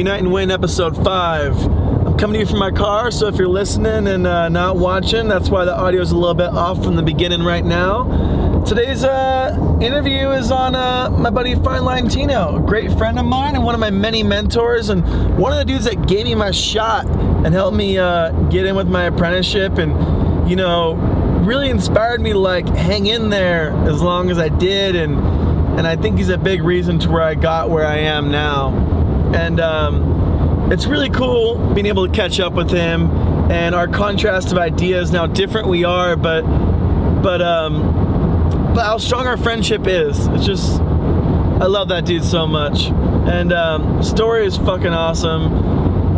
Unite and Win, episode five. I'm coming to you from my car, so if you're listening and uh, not watching, that's why the audio is a little bit off from the beginning right now. Today's uh, interview is on uh, my buddy Fine Line Tino, a great friend of mine and one of my many mentors, and one of the dudes that gave me my shot and helped me uh, get in with my apprenticeship, and you know, really inspired me to like hang in there as long as I did, and and I think he's a big reason to where I got where I am now and um, it's really cool being able to catch up with him and our contrast of ideas now different we are but but um but how strong our friendship is. It's just i love that dude so much. And um story is fucking awesome.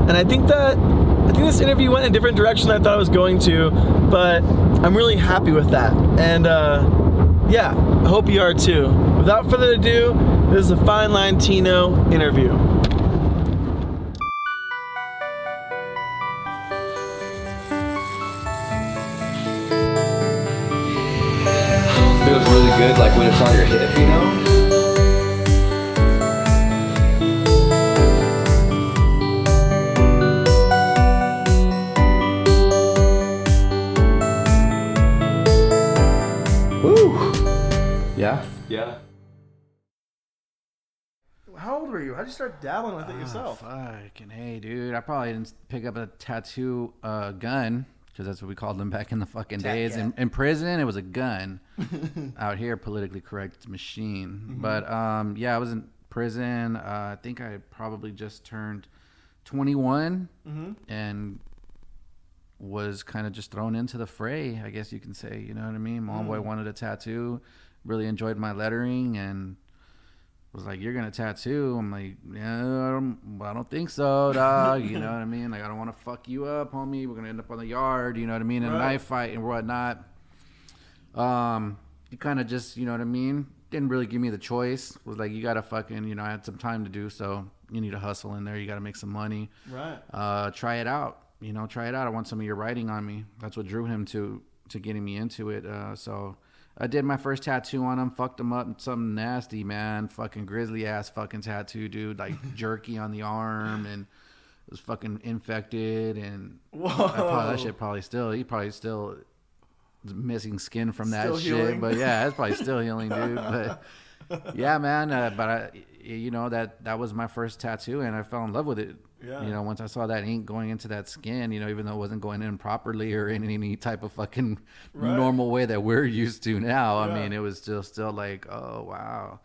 And i think that i think this interview went in a different direction than i thought it was going to but i'm really happy with that. And uh yeah i hope you are too. Without further ado this is a fine line tino interview How'd you start dabbling with it yourself? Ah, fucking hey, dude. I probably didn't pick up a tattoo uh, gun because that's what we called them back in the fucking Tat days. In, in prison, it was a gun. Out here, politically correct, machine. Mm-hmm. But um, yeah, I was in prison. Uh, I think I probably just turned 21 Mm-hmm. and was kind of just thrown into the fray, I guess you can say. You know what I mean? My Mm. homeboy wanted a tattoo, really enjoyed my lettering, and was like, "You're gonna tattoo?" I'm like, "Yeah, I don't, I don't think so, dog." you know what I mean? Like, I don't want to fuck you up, homie. We're gonna end up on the yard. You know what I mean? In a knife fight and whatnot. Um, he kind of just, you know what I mean? Didn't really give me the choice. Was like, you gotta fucking, you know, I had some time to do, so you need to hustle in there. You gotta make some money Right. uh, try it out. You know, try it out. I want some of your writing on me. That's what drew him to to getting me into it. Uh, so I did my first tattoo on him. Fucked him up. Something nasty, man. Fucking grizzly ass fucking tattoo, dude. Like jerky on the arm and it was fucking infected and that, probably, that shit probably still. He probably still missing skin from that Still shit. healing. But yeah, it's probably still healing, dude. But yeah, man. Uh, but I, you know that that was my first tattoo, and I fell in love with it. Yeah. You know, once I saw that ink going into that skin, you know, even though it wasn't going in properly or in any type of fucking Right. normal way that we're used to now. Yeah. I mean, it was still still like, oh wow,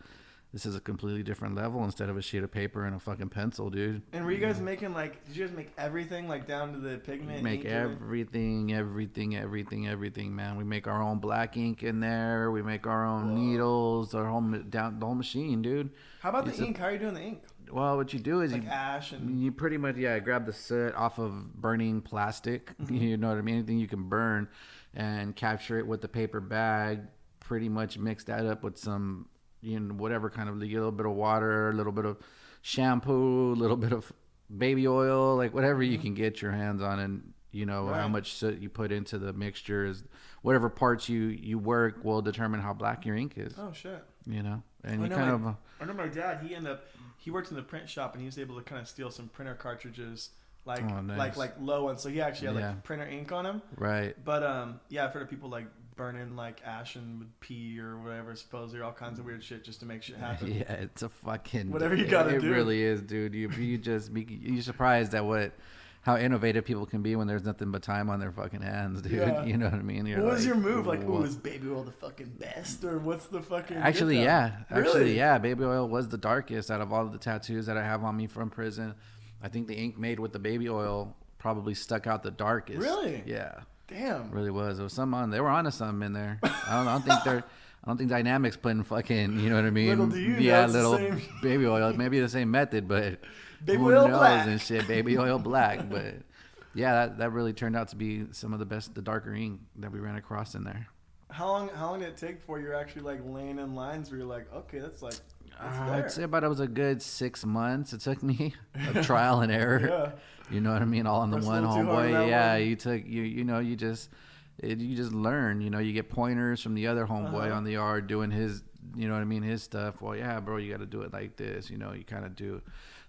this is a completely different level instead of a sheet of paper and a fucking pencil, dude. And were you guys making like? Did you guys make everything like down to the pigment? We make everything? everything, everything, everything, man. We make our own black ink in there. We make our own Whoa. needles, our whole down the whole machine, dude. How about It's the a- ink? How are you doing the ink? Well, what you do is Like you ash and you pretty much yeah grab the soot off of burning plastic. Mm-hmm. You know what I mean? Anything you can burn, and capture it with the paper bag. Pretty much mix that up with some you know whatever kind of a little bit of water, a little bit of shampoo, a little bit of baby oil, like whatever you can get your hands on, and you know how much soot you put into the mixture is whatever parts you you work will determine how black your ink is. oh shit. You know, and I you know kind my- of. uh, I remember my dad. He ended up. He worked in the print shop and he was able to kind of steal some printer cartridges, like Oh, nice. like like low ones. So he actually had Yeah. like printer ink on him. Right. But um, yeah, I've heard of people like burning like ash and pee or whatever, supposedly all kinds of weird shit just to make shit happen. Yeah, it's a fucking Whatever you gotta it do. really is, dude. You you just be you're surprised at what how innovative people can be when there's nothing but time on their fucking hands, dude. Yeah. You know what I mean? You're What was your move? Like, is baby oil the fucking best, or what's the fucking? Actually, yeah. Actually, yeah. Baby oil was the darkest out of all the tattoos that I have on me from prison. I think the ink made with the baby oil probably stuck out the darkest. Really? Yeah. Damn. Really was. There was some on. They were onto something in there. I don't, I don't think they're. I don't think Dynamics putting fucking. You know what I mean? Little do you yeah, little baby oil. Maybe the same method, but Baby who oil knows black. and shit. Baby oil black, but yeah, that, that really turned out to be some of the best, the darker ink that we ran across in there. How long? How long did it take before you're actually like laying in lines where you're like, okay, that's like, that's Uh. I'd say about it was a good six months. It took me a trial and error. Yeah. You know what I mean? All on the one little too hard on homeboy. Yeah, one. you took you you know you just it, you just learn. You know, you get pointers from the other homeboy Uh-huh. on the yard doing his you know what I mean his stuff. Well, yeah, bro, you got to do it like this. You know, you kind of do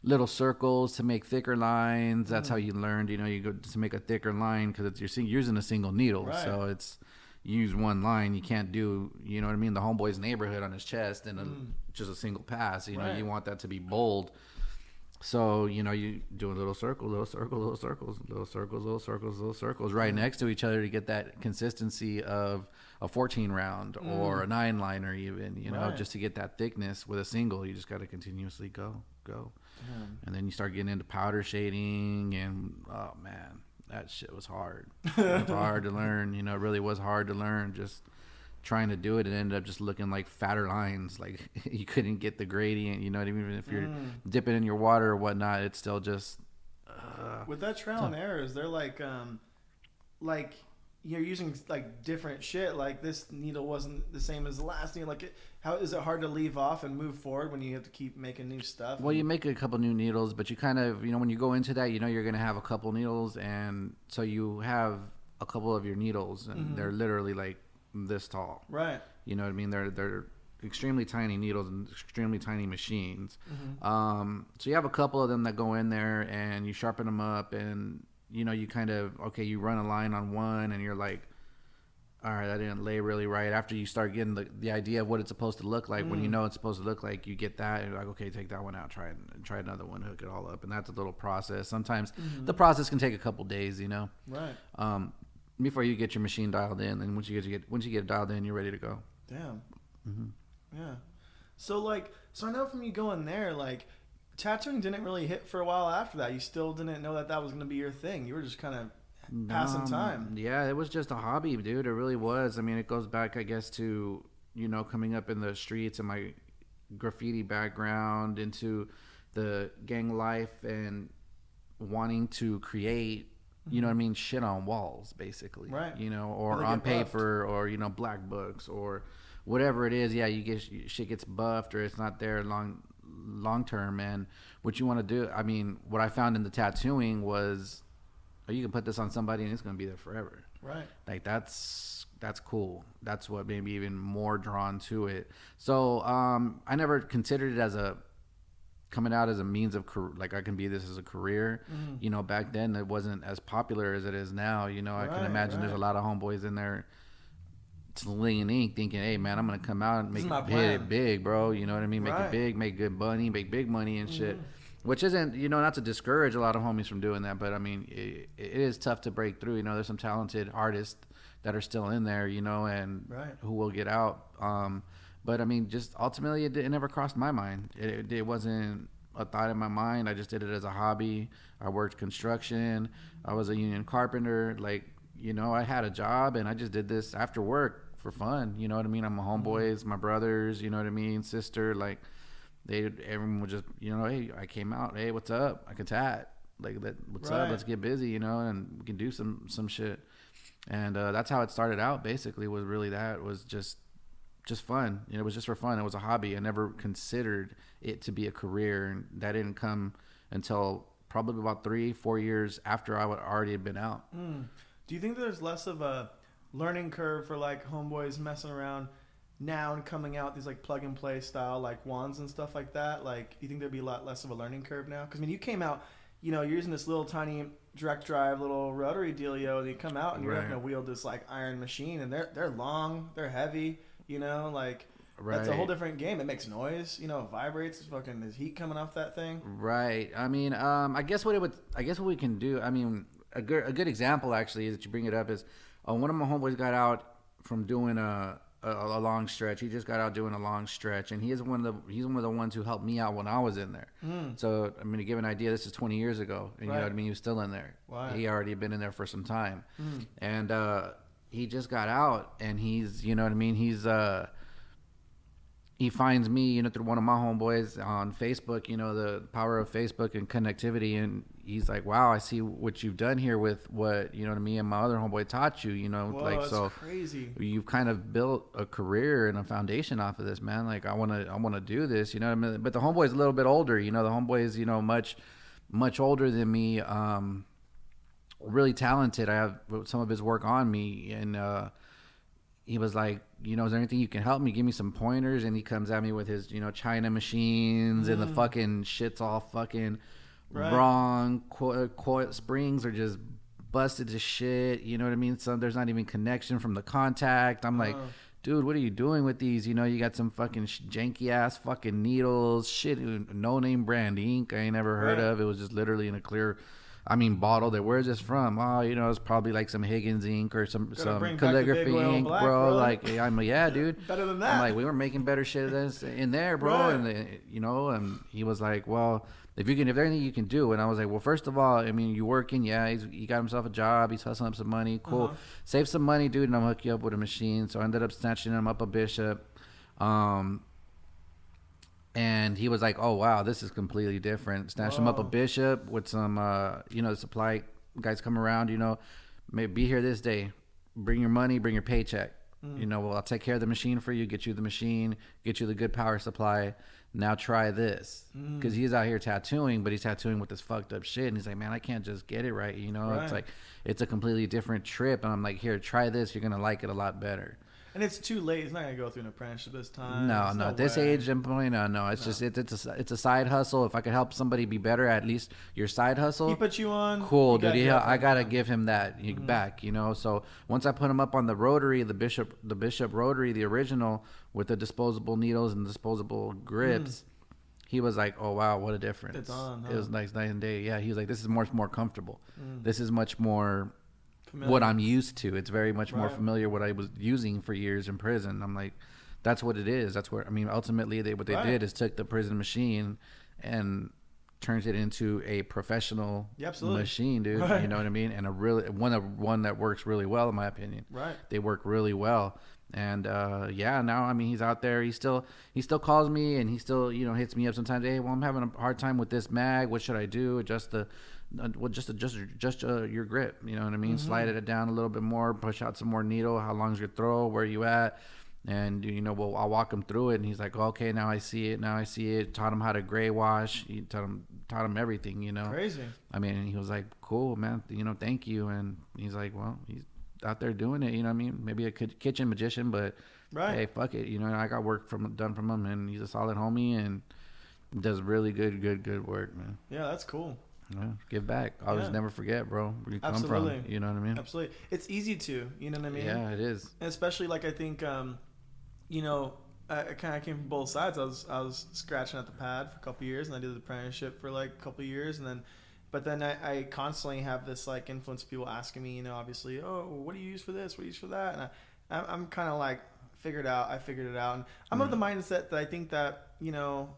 little circles to make thicker lines. That's how you learned. You know, you go to make a thicker line because you're using a single needle, Right. so it's you use one line. You can't do, you know what I mean, the homeboy's neighborhood on his chest and a, just a single pass. You know, Right. you want that to be bold. So you know, you do a little circle, little circle, little circles, little circles, little circles, little circles, right next to each other to get that consistency of a 14 round mm. or a nine liner, even. You know, Right. just to get that thickness with a single, you just got to continuously go, go, and then you start getting into powder shading, and oh man, that shit was hard. it was hard to learn. You know, it really was hard to learn. Just trying to do it it ended up just looking like fatter lines like you couldn't get the gradient you know what i mean? Even if you're dipping in your water or whatnot it's still just uh, With that trial and error, is there like um like you're using like different shit like this needle wasn't the same as the last needle like it, how is it hard to leave off and move forward when you have to keep making new stuff? Well you make a couple new needles but you kind of you know when you go into that you know you're going to have a couple needles and so you have a couple of your needles and they're literally like this tall. Right. You know what I mean? They're they're extremely tiny needles and extremely tiny machines. Um, so you have a couple of them that go in there and you sharpen them up and you know you kind of okay you run a line on one and you're like all right that didn't lay really right. After you start getting the, the idea of what it's supposed to look like when you know it's supposed to look like you get that and you're like okay take that one out try and try another one hook it all up. And that's a little process. Sometimes the process can take a couple days you know? Right. Um, before you get your machine dialed in and once you get you get once you get it dialed in you're ready to go damn Mm-hmm. yeah so like so i know from you going there like tattooing didn't really hit for a while after that you still didn't know that that was going to be your thing you were just kind of passing Um, time Yeah, it was just a hobby, dude. It really was. I mean, it goes back, I guess, to you know coming up in the streets and my graffiti background into the gang life and wanting to create. You know what I mean? Shit on walls, basically. Right. You know, Or on buffed. paper, or you know, black books, or whatever it is. Yeah, you get shit gets buffed, or it's not there long long term. And what you want to do, I mean, what I found in the tattooing was, oh, you can put this on somebody and it's gonna be there forever. right Like that's that's cool. That's what made me even more drawn to it. So um, I never considered it as a coming out as a means of car- like I can be this as a career. You know, back then it wasn't as popular as it is now. You know, I can imagine there's a lot of homeboys in there slinging ink, thinking, "Hey, man, I'm gonna come out and make it, it big, bro." You know what I mean? Make Right. it big, make good money, make big money and shit. Mm-hmm. Which isn't, you know, not to discourage a lot of homies from doing that, but I mean, it, it is tough to break through. You know, there's some talented artists that are still in there, you know, and Right. who will get out. Um, but I mean, just ultimately, it, it never crossed my mind. It, it, it wasn't a thought in my mind. I just did it as a hobby. I worked construction. I was a union carpenter. Like, you know, I had a job and I just did this after work for fun. You know what I mean? I'm a homeboys, my brothers, you know what I mean? Sister, like, they, everyone would just, you know, hey, I came out. Hey, what's up? I can tat. Like, that, what's Right. up? Let's get busy, you know, and we can do some, some shit. And uh, that's how it started out. Basically, was really that was just just fun. You know, it was just for fun. It was a hobby. I never considered it to be a career, and that didn't come until probably about three, four years after I would already had been out. Hmm. Do you think there's less of a learning curve for like homeboys messing around now and coming out these like plug and play style like wands and stuff like that? Like, do you think there'd be a lot less of a learning curve now? Because I mean, you came out, you know, you're using this little tiny direct drive little rotary dealio, and you come out and you're Right. having to wield this like iron machine, and they're they're long, they're heavy, you know, like. That's a whole different game. It makes noise, you know, it vibrates. It's fucking, there's heat coming off that thing. Right. I mean, um, I guess what it would, I guess what we can do. I mean, a good, a good example actually that you bring it up is uh, one of my homeboys got out from doing a, a a long stretch. He just got out doing a long stretch, and he is one of the he's one of the ones who helped me out when I was in there. So I mean, to give an idea, this is 20 years ago, and you know what I mean. He was still in there. Wow. He already been in there for some time, and uh, he just got out, and he's you know what I mean. He's uh he finds me, you know, through one of my homeboys on Facebook, you know, the power of Facebook and connectivity. And he's like, wow, I see what you've done here with what, you know, me and my other homeboy taught you, you know, Whoa, like, so crazy. you've kind of built a career and a foundation off of this, man. Like, I want to, I want to do this, you know what I mean? But the homeboy's a little bit older, you know, the homeboy is you know, much, much older than me. Um, really talented. I have some of his work on me and, uh, he was like, you know, is there anything you can help me? Give me some pointers. And he comes at me with his, you know, China machines and the mm. fucking shit's all fucking Right. wrong. Coil, coil uh, springs are just busted to shit. You know what I mean? So there's not even connection from the contact. I'm like, uh-huh. dude, what are you doing with these? You know, you got some fucking sh- janky ass fucking needles, shit, no name brand ink I ain't never heard Right. of. It was just literally in a clear. I mean, bottle. That where's this from? Oh, you know, it's probably like some Higgins ink or some some the big calligraphy ink, black, bro. Like, I'm like, yeah, dude. Better than that. I'm like, we were making better shit than this in there, bro. Right. And you know, and he was like, well, if you can, if there's anything you can do, and I was like, well, first of all, I mean, you working, yeah, he's, he got himself a job, he's hustling up some money, cool, Uh-huh. save some money, dude, and I'm hook you up with a machine. So I ended up snatching him up a bishop, um, and he was like, oh wow, this is completely different. Snatched him up a bishop with some, uh, you know, supply guys come around, you know, maybe be here this day, bring your money, bring your paycheck. You know, well, I'll take care of the machine for you, get you the machine, get you the good power supply. Now try this because he's out here tattooing, but he's tattooing with this fucked up shit, and he's like, man, I can't just get it right. You know, Right. it's like it's a completely different trip, and I'm like, here, try this. You're gonna like it a lot better. And it's too late. It's not gonna go through an apprenticeship this time. No, There's no, this way. age and point, no, no. It's just it, it's a it's a side hustle. If I could help somebody be better, at least your side hustle. He put you on. cool, dude. Yeah, I gotta give him that Mm-hmm. back, you know. So once I put him up on the rotary, the bishop, the bishop rotary, the original with the disposable needles and disposable grips, he was like, "Oh wow, what a difference!" Mm. It's on, It huh? Mm. was like night and day. Yeah, he was like, "This is much more comfortable. This is much more." Familiar. what I'm used to. It's very much more familiar what I was using for years in prison. I'm like, that's what it is. That's where I mean, ultimately, they what they Right. did is took the prison machine and turns it into a professional Yeah, machine, dude. Right. You know what I mean? And a really one of one that works really well, in my opinion. Right. They work really well. And uh, yeah, now I mean he's out there. He still he still calls me and he still you know hits me up sometimes. Hey, well I'm having a hard time with this mag. What should I do? Adjust the well, just adjust just uh, your grip. You know what I mean? Slide it down a little bit more. Push out some more needle. How long's your throw? Where are you at? And you know, well, I'll walk him through it. And he's like, okay, now I see it. Now I see it. Taught him how to gray wash. He taught him taught him everything. You know. Crazy. I mean, he was like, "Cool, man. You know, thank you." And he's like, "Well, he's out there doing it. You know what I mean? Maybe a kitchen magician, but Right. hey, fuck it. You know, I got work from done from him, and he's a solid homie and does really good, good, good work, man. Yeah, that's cool. Yeah, give back. Always Yeah. never forget, bro. Where you come from. You know what I mean? Absolutely. It's easy to. You know what I mean? Yeah, it is. And especially like I think, um, you know, I, I kind of came from both sides. I was I was scratching at the pad for a couple years, and I did the apprenticeship for like a couple years, and then, but then I, I constantly have this like influence of people asking me, you know, obviously, oh, what do you use for this? What do you use for that? And I, I'm, I'm kind of like figured out. I figured it out, and I'm of the mindset that I think that you know.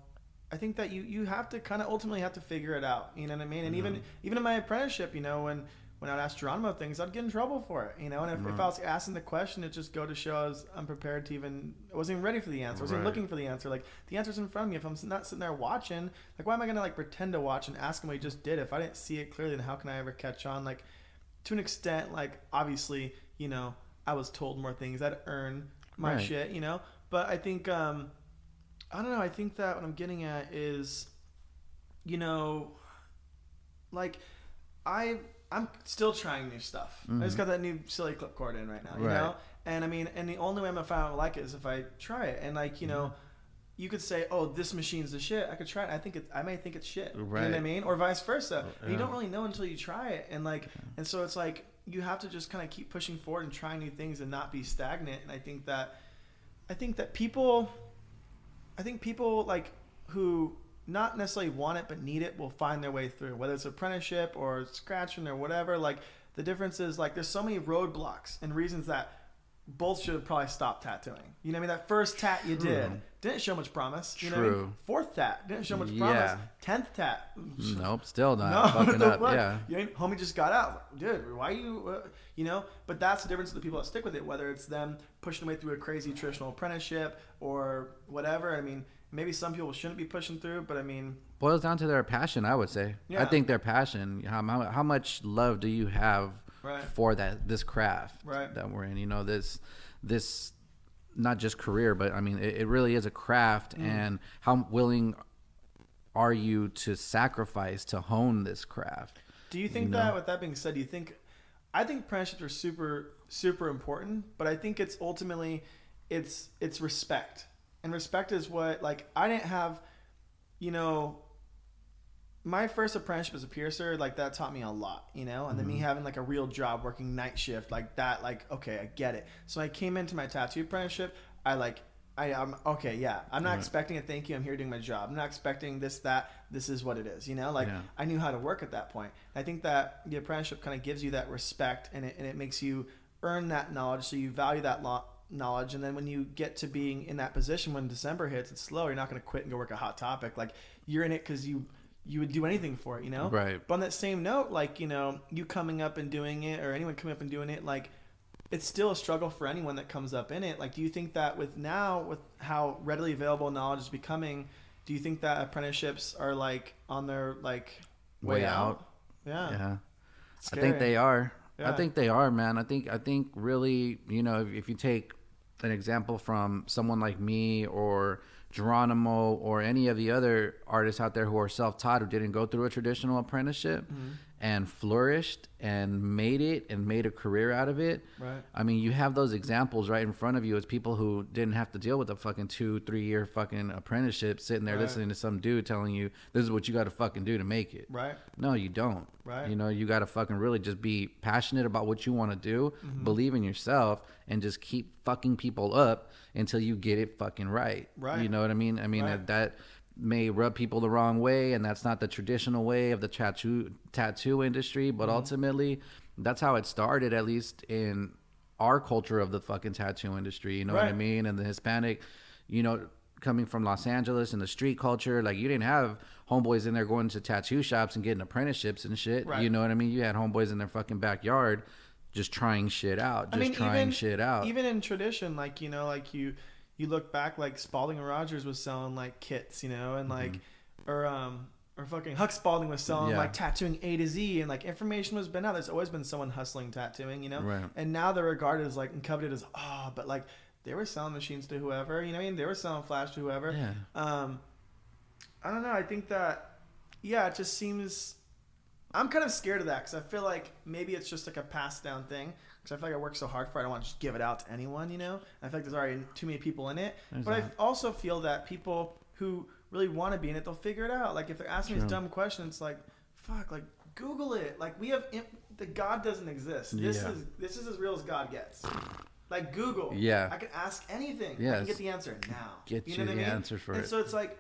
I think that you, you have to kind of ultimately have to figure it out. You know what I mean? And even even in my apprenticeship, you know, when when I'd ask Geronimo things, I'd get in trouble for it. You know, and if, if I was asking the question, it just go to show I was unprepared to even I wasn't even ready for the answer. I wasn't Right. looking for the answer. Like the answer's in front of me. If I'm not sitting there watching, like why am I gonna like pretend to watch and ask him what he just did? If I didn't see it clearly, then how can I ever catch on? Like to an extent, like obviously, you know, I was told more things. I'd earn my Right. shit, you know. But I think um I don't know. I think that what I'm getting at is, you know, like I I'm still trying new stuff. I just got that new silly clip cord in right now, you Mm-hmm. Right. know. And I mean, and the only way I'm gonna find out I like it is if I try it. And like you know, Mm-hmm. you could say, "Oh, this machine's the shit." I could try it. I think it. I may think it's shit. Right. You know what I mean? Or vice versa. And you don't really know until you try it. And like, and so it's like you have to just kind of keep pushing forward and trying new things and not be stagnant. And I think that, I think that people, I think people like who not necessarily want it but need it will find their way through whether it's apprenticeship or scratching or whatever like the difference is like there's so many roadblocks and reasons that both should have probably stopped tattooing you know what i mean that first tat you did True. didn't show much promise you know what I mean? True. fourth tat didn't show much Yeah. promise 10th tat Nope, still not no, fucking up. Yeah. You ain't, homie just got out. Dude, why you, uh, you know? But that's the difference of the people that stick with it, whether it's them pushing away through a crazy traditional apprenticeship or whatever. I mean, maybe some people shouldn't be pushing through, but I mean, Boils down to their passion, I would say. Yeah. I think their passion. How, how how much love do you have Right. for that this craft Right. that we're in? You know this this not just career, but I mean it, it really is a craft. Mm. And how willing are you to sacrifice to hone this craft? do you think You that, with that being said, do you think I think apprenticeships are super super important, but I think it's ultimately it's it's respect. And respect is what like I didn't have you know my first apprenticeship as a piercer, like that taught me a lot, you know, and then me mm-hmm. having like a real job working night shift, like that, like, okay, I get it. So I came into my tattoo apprenticeship, I like, I, I'm okay, yeah. I'm not expecting a thank you. I'm here doing my job. I'm not expecting this, that. This is what it is, you know. Like Yeah. I knew how to work at that point. I think that the apprenticeship kind of gives you that respect, and it, and it makes you earn that knowledge, so you value that lo- knowledge. And then when you get to being in that position, when December hits, it's slow. You're not going to quit and go work a hot topic. Like you're in it because you you would do anything for it, you know. Right. But on that same note, like you know, you coming up and doing it, or anyone coming up and doing it, like it's still a struggle for anyone that comes up in it. Like, do you think that with now, with how readily available knowledge is becoming, do you think that apprenticeships are like on their like way, Way out? out. Yeah. Yeah. I think they are. Yeah. I think they are, man. I think I think really, you know, if, if you take an example from someone like me or Geronimo or any of the other artists out there who are self-taught who didn't go through a traditional apprenticeship Mm-hmm. And flourished and made it and made a career out of it. Right. I mean, you have those examples right in front of you as people who didn't have to deal with a fucking two, three year fucking apprenticeship sitting there Right. listening to some dude telling you this is what you got to fucking do to make it. Right. No, you don't. Right. You know, you got to fucking really just be passionate about what you want to do, Mm-hmm. believe in yourself, and just keep fucking people up until you get it fucking right. Right. You know what I mean? I mean, Right. that may rub people the wrong way, and that's not the traditional way of the tattoo tattoo industry, but Mm-hmm. ultimately, that's how it started, at least in our culture of the fucking tattoo industry. You know what I mean? And the Hispanic, you know, coming from Los Angeles and the street culture, like you didn't have homeboys in there going to tattoo shops and getting apprenticeships and shit. Right. You know what I mean? You had homeboys in their fucking backyard just trying shit out, just trying shit out. Even in tradition, like you know, like you you look back, like Spaulding and Rogers was selling like kits, you know, and like or um or fucking Huck Spaulding was selling Mm-hmm. Yeah. like tattooing A to Z, and like information was been out. There's always been someone hustling tattooing, you know, Right. and now they're regarded as like and coveted as oh, but like they were selling machines to whoever, you know, what I mean, they were selling flash to whoever. Yeah. Um, I don't know. I think that yeah, it just seems. I'm kind of scared of that because I feel like maybe it's just like a passed down thing. Because I feel like I work so hard for it, I don't want to just give it out to anyone, you know. And I feel like there's already too many people in it. There's but I also feel that people who really want to be in it, they'll figure it out. Like if they're asking True. these dumb questions, like fuck, like Google it. Like we have imp- the God doesn't exist. This Yeah. is this is as real as God gets. Like Google. Yeah. I can ask anything. Yeah. I can get the answer now. Get you know what the I mean? answer for and it. so it's like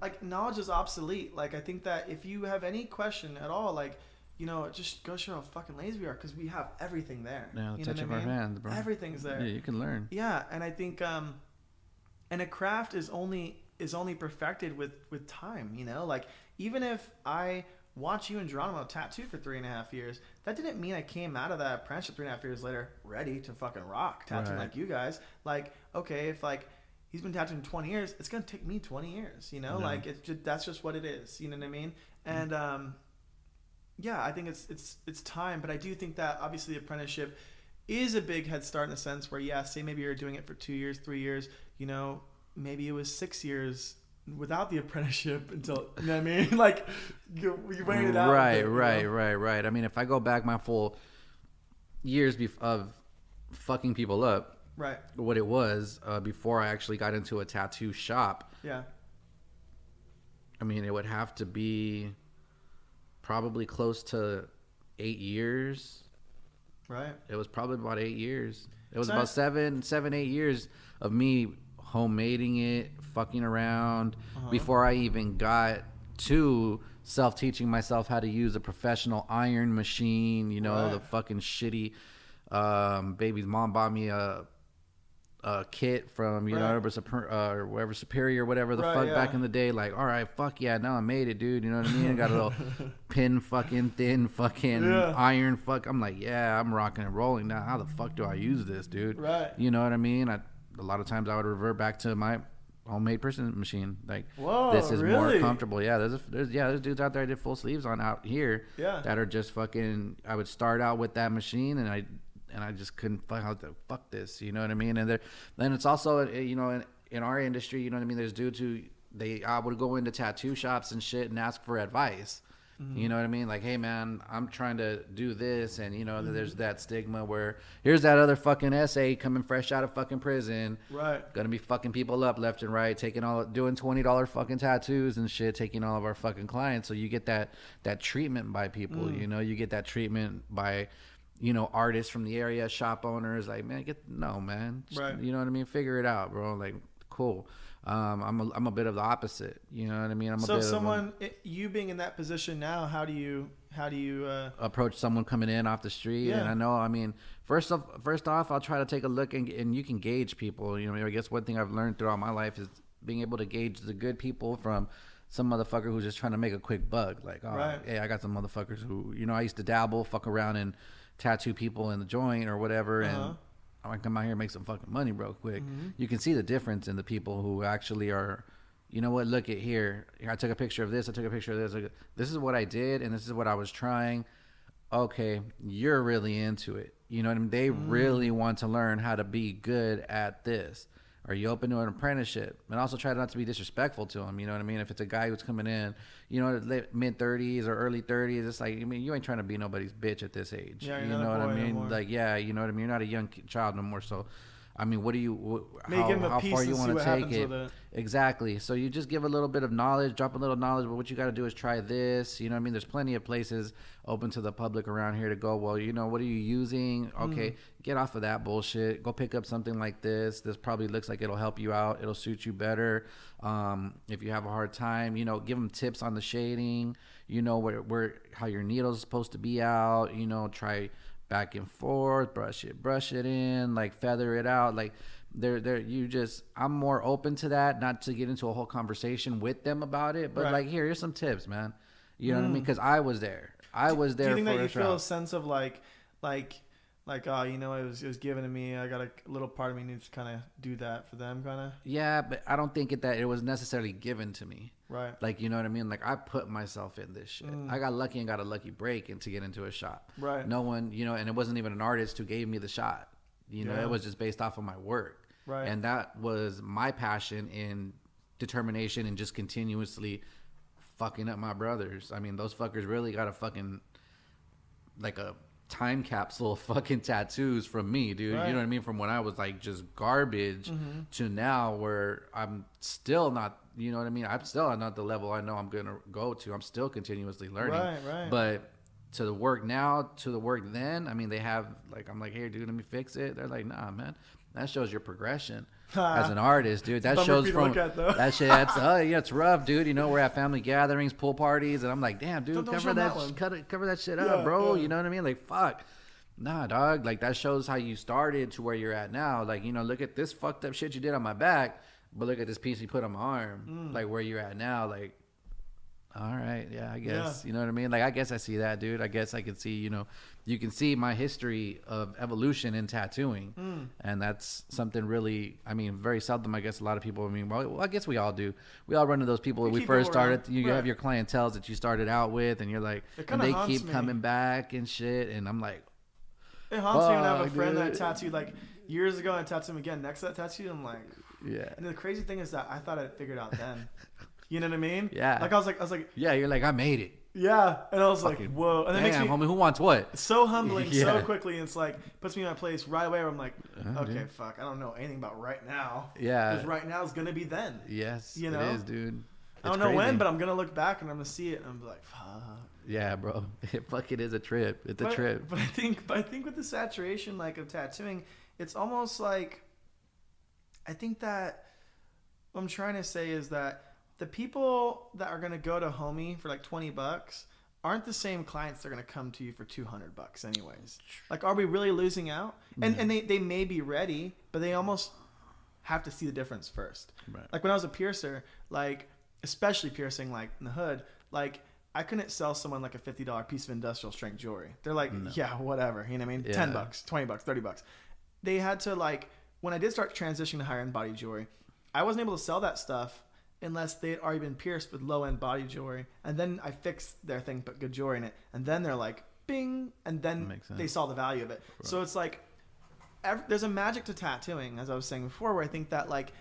like knowledge is obsolete. Like I think that if you have any question at all, like you know, it just goes show how fucking lazy we are because we have everything there. Yeah, the you know touch of I our mean? hands, bro. Everything's there. Yeah, you can learn. Yeah, and I think um and a craft is only is only perfected with with time, you know? Like even if I watch you and Geronimo tattoo for three and a half years, that didn't mean I came out of that apprenticeship three and a half years later ready to fucking rock tattooing Right. like you guys. Like, okay, if like he's been tattooing 20 years, it's gonna take me 20 years, you know? Like it's just that's just what it is, you know what I mean? And um yeah, I think it's it's it's time, but I do think that obviously the apprenticeship is a big head start in the sense where yeah, say maybe you're doing it for two years, three years, you know, maybe it was six years without the apprenticeship until you know what I mean? like you, you waited it out. right, right, know? right, right. I mean, if I go back my full years bef- of fucking people up, Right. what it was uh, before I actually got into a tattoo shop, Yeah. I mean, it would have to be probably close to eight years. Right. It was probably about eight years. It was about seven, seven, eight years of me homemading it, fucking around Uh-huh. before I even got to self teaching myself how to use a professional iron machine. You know, the fucking shitty. Um, baby's mom bought me a a kit from you know Right. whatever, Super- uh, or whatever superior whatever the Right, fuck yeah. back in the day like all right fuck yeah now i made it dude you know what i mean i got a little pin fucking thin fucking Yeah. iron fuck i'm like yeah i'm rocking and rolling now how the fuck do i use this dude Right. you know what i mean I, a lot of times i would revert back to my homemade person machine like Whoa, this is more comfortable yeah there's, a, there's yeah there's dudes out there I did full sleeves on out here Yeah. that are just fucking i would start out with that machine and i and i just couldn't find out the fuck this you know what i mean and there then it's also uh, you know in, in our industry you know what i mean there's dudes who they I would go into tattoo shops and shit and ask for advice Mm-hmm. You know what I mean? Like, hey man, I'm trying to do this, and you know, Mm-hmm. there's that stigma where here's that other fucking essay coming fresh out of fucking prison, Right. gonna be fucking people up left and right, taking all doing twenty dollar fucking tattoos and shit, taking all of our fucking clients. So you get that that treatment by people. Mm. You know, you get that treatment by you know artists from the area, shop owners. Like, man, get no man. Just, Right. You know what I mean? Figure it out, bro. Like, cool. Um, I'm a, I'm a bit of the opposite. You know what I mean? I'm a So of a- someone, you being in that position now, how do you, how do you, uh, approach someone coming in off the street and i know i mean first off first off i'll try to take a look and, and you can gauge people you know i guess one thing i've learned throughout my life is being able to gauge the good people from some motherfucker who's just trying to make a quick buck like oh Right. hey i got some motherfuckers who you know i used to dabble fuck around and tattoo people in the joint or whatever Uh-huh. and I come out here and make some fucking money real quick. You can see the difference in the people who actually are, you know what? Look at here. Here, I took a picture of this. I took a picture of this. This is what I did, and this is what I was trying. Okay, you're really into it. You know what I mean? They really want to learn how to be good at this. Are you open to an apprenticeship? And also try not to be disrespectful to them. You know what I mean? If it's a guy who's coming in, you know, mid thirties or early thirties, it's like I mean, you ain't trying to be nobody's bitch at this age. Yeah, you know what I no mean? more. like, yeah, you know what I mean. You're not a young child no more. So, I mean, what do you? Maybe how, give 'em a how piece far you want to take it? it. Exactly. So you just give a little bit of knowledge, drop a little knowledge, but what you got to do is try this. You know I mean? There's plenty of places open to the public around here to go. Well, you know, what are you using? Okay, Mm. get off of that bullshit. Go pick up something like this. This probably looks like it'll help you out. It'll suit you better. Um, if you have a hard time, you know, give them tips on the shading. You know where where how your needle's supposed to be out. You know, try back and forth, brush it, brush it in, like feather it out, like they're they're you just I'm more open to that, not to get into a whole conversation with them about it, but Right. like here, here's some tips, man. You know what I mean? Mm. Because I was there. I was there do you think that you feel a sense of like, like, like, oh, you know, it was, it was given to me. I got a little part of me needs to kind of do that for them, kind of. Yeah, but I don't think it that it was necessarily given to me. Right. Like you know what I mean? Like I put myself in this shit. I got lucky and got a lucky break and to get into a shop. Mm. Right. No one, you know, and it wasn't even an artist who gave me the shot. You know, Yeah. it was just based off of my work. Right. And that was my passion and determination and just continuously fucking up my brothers. I mean, those fuckers really got a fucking like a time capsule fucking tattoos from me, dude. Right. Mm-hmm. You know what I mean? From when I was like just garbage to now where I'm still not, you know what I mean? I'm still not the level I know I'm going to go to. I'm still continuously learning. Right, right. But to the work now, to the work then, I mean, they have like, I'm like, hey, dude, let me fix it. They're like, nah, man. That shows your progression as an artist, dude. That shows for you to from look at, that shit. That's oh yeah, it's rough, dude. You know, we're at family gatherings, pool parties, and I'm like, damn, dude, Don't- don't cover that, that cut it, cover that shit Yeah, up, bro. yeah. You know what I mean? Like, fuck. Nah, dog. Like that shows how you started to where you're at now. Like, you know, look at this fucked up shit you did on my back, but look at this piece you put on my arm. Mm. Like where you're at now. Like, all right, yeah, I guess. Yeah. You know what I mean? Like, I guess I see that, dude. I guess I can see, you know, you can see my history of evolution in tattooing, Mm. and that's something really. I mean, very seldom. I guess a lot of people. I mean, well, well I guess we all do. We all run into those people when we first around. started. You Right. have your clientels that you started out with, and you're like, and they keep me. coming back and shit, and I'm like, It haunts me when I have a friend that dude. tattooed like years ago and tattooed him again next to that tattoo. I'm like, yeah, and the crazy thing is that I thought I'd figured out then. You know what I mean? Yeah. Like I was like, I was like, yeah. You're like, I made it. Yeah, and I was like, whoa, and it makes Damn, me homie, who wants what? So humbling Yeah. so quickly. And it's like puts me in my place right away. Where I'm like, Uh, okay, dude. fuck, I don't know anything about right now. Yeah. because right now is gonna be then. Yes, You know? is, dude. I don't know when, but I'm gonna look back and I'm gonna see it and I'm like, fuck. yeah, bro. It fucking is a trip. It's a but, trip. But I think, but I think with the saturation like of tattooing, it's almost like, I think that what I'm trying to say is that the people that are gonna go to Homie for like 20 bucks aren't the same clients that are gonna come to you for 200 bucks anyways. Like, are we really losing out? And and they they may be ready, but they almost have to see the difference first. Right. Like when I was a piercer, like especially piercing like in the hood, like I couldn't sell someone like a fifty dollar piece of industrial strength jewelry. They're like, yeah, whatever. You know what I mean? Ten bucks, twenty bucks, thirty bucks. They had to like when I did start transitioning to higher end body jewelry, I wasn't able to sell that stuff unless they had already been pierced with low end body jewelry. And then I fixed their thing, put good jewelry in it, and then they're like, bing, and then they saw the value of it. So it's like ev- there's a magic to tattooing, as I was saying before, where I think that like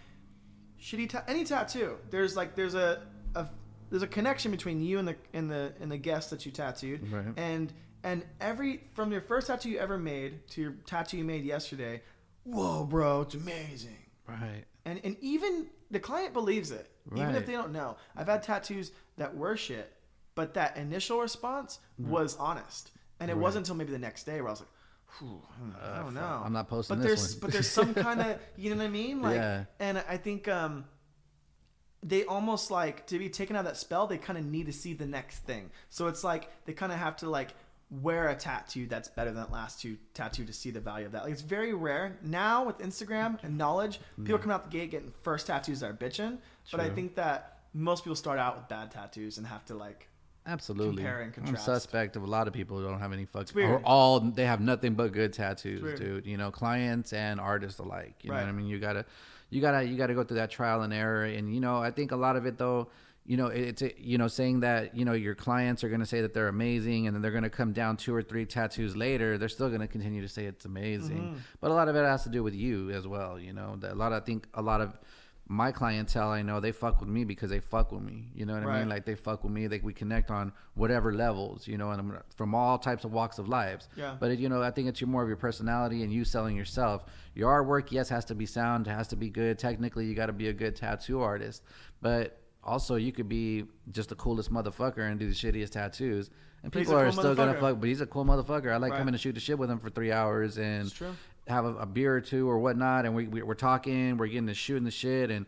shitty ta- any tattoo, there's like there's a, a there's a connection between you and the and the and the guest that you tattooed, Right. and and every from your first tattoo you ever made to your tattoo you made yesterday, whoa, bro, it's amazing. Right. And and even the client believes it, even if they don't know. I've had tattoos that were shit, but that initial response was honest, and it wasn't until maybe the next day where I was like, I don't know. I'm not posting But this there's but there's some kind of you know what I mean, like, Yeah. and I think um, they almost like to be taken out of that spell. They kind of need to see the next thing. So it's like they kind of have to like wear a tattoo that's better than that last two tattoo to see the value of that. Like it's very rare now with Instagram and knowledge. People mm-hmm. come out the gate getting first tattoos that are bitching. But I. Think that most people start out with bad tattoos and have to like Absolutely. Compare and contrast. I'm suspect of a lot of people who don't have any fucking or all they have nothing but good tattoos, dude. You know, clients and artists alike. You know what I mean? You gotta you gotta you gotta go through that trial and error. And you know, I think a lot of it though, you know, it's you know, saying that, you know, your clients are gonna say that they're amazing and then they're gonna come down two or three tattoos later, they're still gonna continue to say it's amazing. Mm-hmm. But a lot of it has to do with you as well, you know. A lot of, I think a lot of my clientele I know they fuck with me because they fuck with me. You know what I mean? Like they fuck with me. Like we connect on whatever levels, you know, and I'm from all types of walks of lives. Yeah. But it, you know, I think it's your more of your personality and you selling yourself. Your artwork, yes, has to be sound, has to be good. Technically, you got to be a good tattoo artist, but also you could be just the coolest motherfucker and do the shittiest tattoos. And But people are cool still gonna fuck. But he's a cool motherfucker. I like Right. coming to shoot the shit with him for three hours and have a, a beer or two or whatnot, and we, we we're talking, we're getting to shooting the shit, and